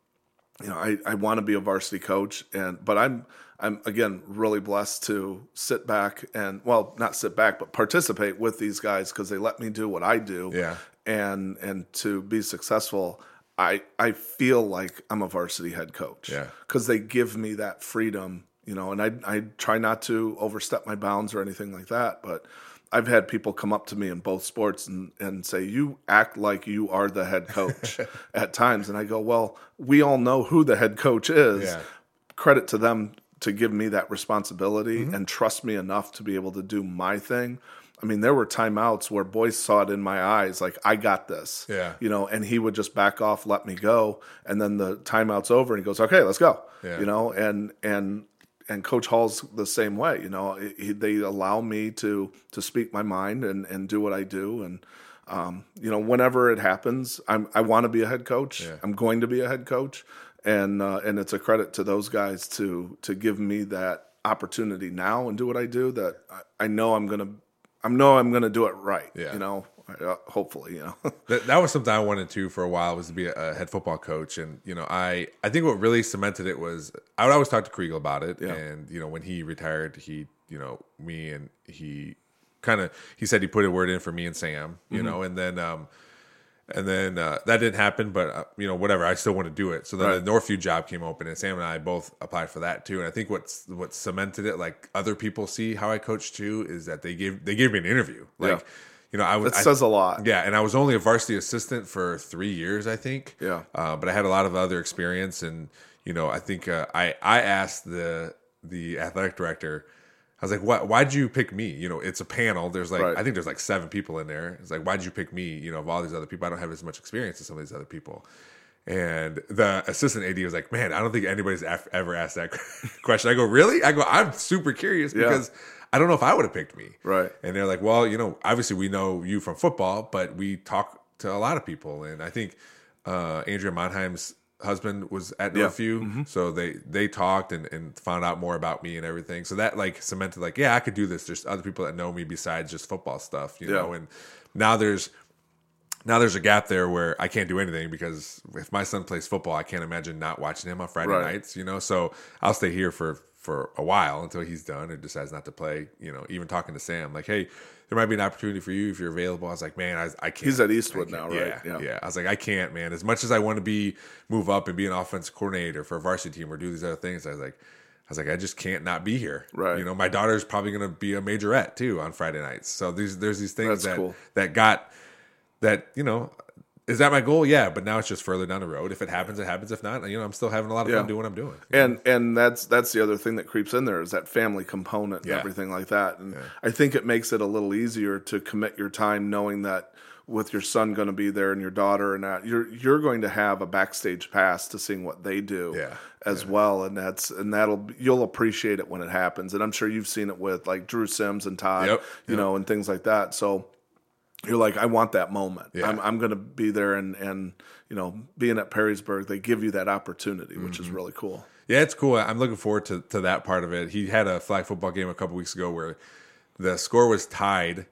you know, I, I want to be a varsity coach and but I'm I'm again really blessed to sit back and well not sit back but participate with these guys because they let me do what I do Yeah. And and to be successful I I feel like I'm a varsity head coach Yeah. because they give me that freedom you know and I I try not to overstep my bounds or anything like that but I've had people come up to me in both sports and, and say, You act like you are the head coach at times. And I go, Well, we all know who the head coach is. Yeah. Credit to them to give me that responsibility Mm-hmm. and trust me enough to be able to do my thing. I mean, there were timeouts where Boyce saw it in my eyes, like, I got this. Yeah. You know, and he would just back off, let me go. And then the timeout's over and he goes, Okay, let's go. Yeah. You know, and, and, and Coach Hall's the same way. You know, he, they allow me to to speak my mind and and do what I do. And um, you know, whenever it happens, I'm I want to be a head coach. Yeah. I'm going to be a head coach, and uh, and it's a credit to those guys to to give me that opportunity now and do what I do. That I, I know I'm gonna I know I'm gonna do it right. Yeah. You know, uh, hopefully, you know. that, that was something I wanted to for a while was to be a, a head football coach, and you know, I I think what really cemented it was I would always talk to Kriegel about it, Yeah. and you know, when he retired, he you know me and he kind of he said he put a word in for me and Sam, you Mm-hmm. know, and then um and then uh, that didn't happen, but uh, you know, whatever. I still want to do it. So then Right. the Northview job came open, and Sam and I both applied for that too. And I think what's what cemented it, like other people see how I coach too, is that they gave they gave me an interview. Like, Yeah. you know, I was That says a lot. yeah, and I was only a varsity assistant for three years, I think. Yeah. uh, but I had a lot of other experience, and you know, I think uh, I I asked the the athletic director. I was like, "Why? Why'd you pick me? You know, it's a panel. There's like, Right. I think there's like seven people in there. It's like, why'd you pick me? You know, of all these other people, I don't have as much experience as some of these other people." And the assistant AD was like, "Man, I don't think anybody's af- ever asked that question." I go, "Really?" I go, "I'm super curious Yeah. because I don't know if I would have picked me." Right. And they're like, well, you know, obviously we know you from football, but we talk to a lot of people. And I think uh, Andrea Monheim's husband was at Yeah. Northview. Mm-hmm. So they, they talked and, and found out more about me and everything. So that like cemented like, yeah, I could do this. There's other people that know me besides just football stuff, you Yeah. know? And now there's, now there's a gap there where I can't do anything because if my son plays football, I can't imagine not watching him on Friday Right. nights, you know? So I'll stay here for, for a while until he's done or decides not to play, you know, even talking to Sam, like, Hey, there might be an opportunity for you if you're available. I was like, man, I, I can't. He's at Eastwood now, right? Yeah, Yeah. yeah. I was like, I can't, man. As much as I want to be, move up and be an offensive coordinator for a varsity team or do these other things, I was like, I was like, I just can't not be here. Right. You know, my daughter's probably going to be a majorette too on Friday nights. So these, there's these things That's that, cool. that got, that, you know, is that my goal? Yeah, but now it's just further down the road. If it happens, it happens. If not, you know, I'm still having a lot of Yeah. fun doing what I'm doing. and and that's that's the other thing that creeps in there is that family component and Yeah. everything like that and i think it makes it a little easier to commit your time knowing that with your son going to be there and your daughter and that you're you're going to have a backstage pass to seeing what they do Yeah. as well and that's and that'll you'll appreciate it when it happens and i'm sure you've seen it with like drew sims and todd Yep, you yep. know and things like that so you're like, I want that moment. Yeah. I'm, I'm going to be there, and and you know, being at Perrysburg, they give you that opportunity, which Mm-hmm. is really cool. Yeah, it's cool. I'm looking forward to, to that part of it. He had a flag football game a couple weeks ago where the score was tied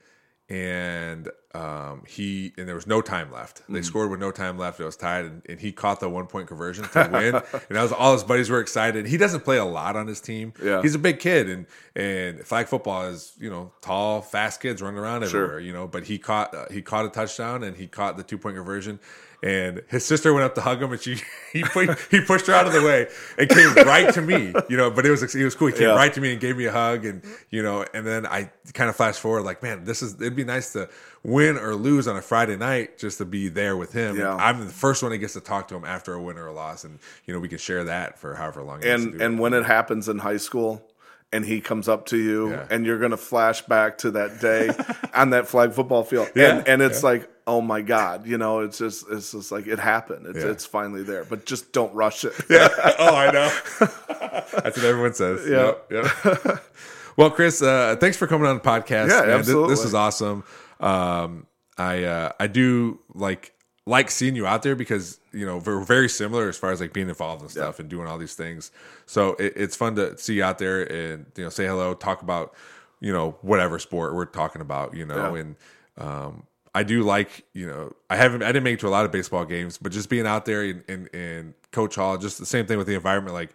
and um, he and there was no time left. Mm. They scored with no time left. It was tied, and, and he caught the one point conversion to win. and that was all his buddies were excited. He doesn't play a lot on his team. Yeah. he's a big kid, and and flag football is you know tall, fast kids running around everywhere. You know, but he caught uh, he caught a touchdown and he caught the two point conversion. And his sister went up to hug him, and she he put, he pushed her out of the way and came right to me, you know. But it was it was cool. He came Yeah. right to me and gave me a hug, and you know, and then I kind of flash forward, like, man, this is it'd be nice to win or lose on a Friday night just to be there with him. Yeah. I'm the first one that gets to talk to him after a win or a loss, and you know, we can share that for however long. he wants to and and when it happens in high school and he comes up to you Yeah. and you're gonna flash back to that day on that flag football field Yeah, and, and it's like oh my god you know it's just it's just like it happened it's, Yeah. it's finally there but just don't rush it yeah. oh, I know. That's what everyone says. Yeah. Well, Chris, uh, thanks for coming on the podcast. Yeah, man. Absolutely. This, is awesome. Um, I uh, I do like like seeing you out there because you know we're very similar as far as like being involved and stuff and doing all these things. So it, it's fun to see you out there and you know say hello, talk about you know whatever sport we're talking about, you know, Yeah. and um, I do like you know I haven't I didn't make it to a lot of baseball games, but just being out there in in, in Coach Hall, just the same thing with the environment, like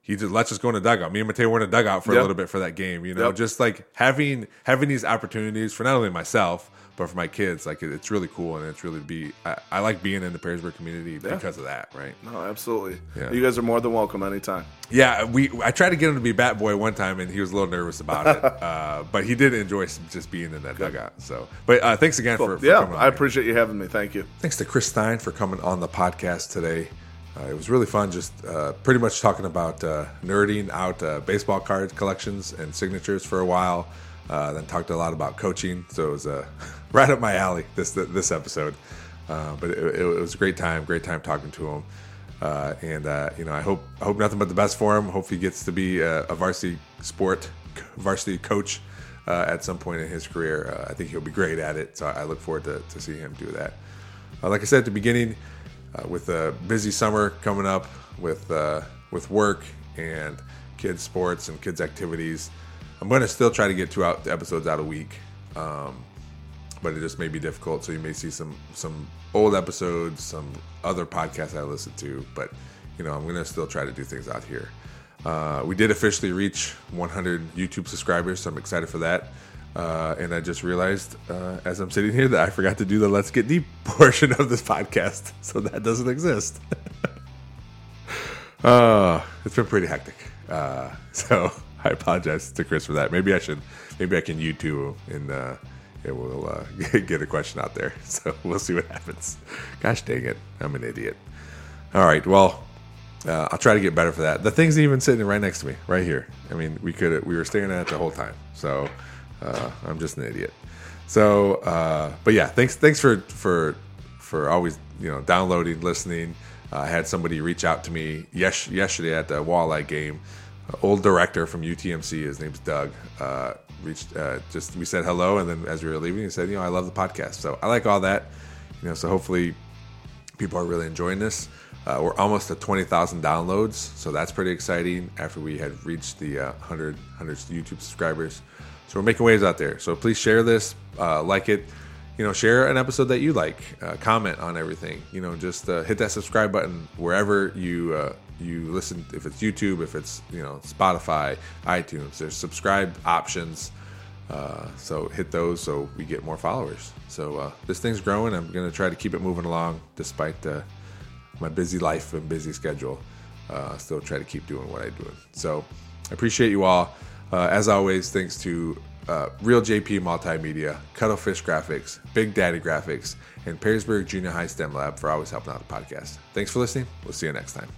he just let's just go in the dugout. Me and Mateo were in a dugout for a little bit for that game. You know, Yep. just like having having these opportunities for not only myself but for my kids. Like it, it's really cool and it's really be. I, I like being in the Perrysburg community because of that. Right. no absolutely Yeah. you guys are more than welcome anytime Yeah, we. I tried to get him to be bat boy one time, and he was a little nervous about it. uh, but he did enjoy just being in that dugout. So, but uh, thanks again for, for yeah coming on i here. appreciate you having me thank you Thanks to Chris Stein for coming on the podcast today. Uh, it was really fun, just uh, pretty much talking about uh, nerding out uh, baseball card collections and signatures for a while. Uh, then talked a lot about coaching, so it was uh, right up my alley this this episode. Uh, but it, it was a great time, great time talking to him. Uh, and uh, you know, I hope I hope nothing but the best for him. Hope he gets to be a, a varsity sport, varsity coach uh, at some point in his career. Uh, I think he'll be great at it. So I look forward to, to seeing him do that. Uh, like I said at the beginning, uh, with a busy summer coming up, with uh, with work and kids sports and kids activities, I'm going to still try to get two out episodes out a week. Um, but it just may be difficult. So you may see some some old episodes, some other podcasts I listen to. But you know, I'm gonna still try to do things out here. Uh, we did officially reach 100 YouTube subscribers, so I'm excited for that. Uh, and I just realized uh, as I'm sitting here that I forgot to do the Let's Get Deep portion of this podcast, so that doesn't exist. uh, it's been pretty hectic. Uh, so I apologize to Chris for that. Maybe I should, maybe I can YouTube and uh, it will uh, get a question out there. So we'll see what happens. Gosh dang it, I'm an idiot. All right, well, uh, I'll try to get better for that. The thing's even sitting right next to me, right here. I mean, we could we were staring at it the whole time. So uh, I'm just an idiot. So, uh, but yeah, thanks thanks for for for always you know downloading, listening. Uh, I had somebody reach out to me yes, yesterday at the Walleye game. Old director from UTMC, his name's Doug. Uh, reached uh, just we said hello, and then as we were leaving, he said, you know, I love the podcast. So I like all that. You know, so hopefully people are really enjoying this. Uh, we're almost at 20,000 downloads, so that's pretty exciting after we had reached the uh, 100, 100 YouTube subscribers. So we're making waves out there. So please share this, uh, like it, you know, share an episode that you like, uh, comment on everything. You know, just uh, hit that subscribe button wherever you uh, you listen. If it's YouTube, if it's you know Spotify, iTunes, there's subscribe options. Uh, so hit those so we get more followers. So uh, this thing's growing. I'm gonna try to keep it moving along despite uh, my busy life and busy schedule. Still try to keep doing what I'm doing. So I appreciate you all. As always, thanks to uh, Real JP Multimedia, Cuttlefish Graphics, Big Daddy Graphics, and Perrysburg Junior High STEM Lab for always helping out the podcast. Thanks for listening. We'll see you next time.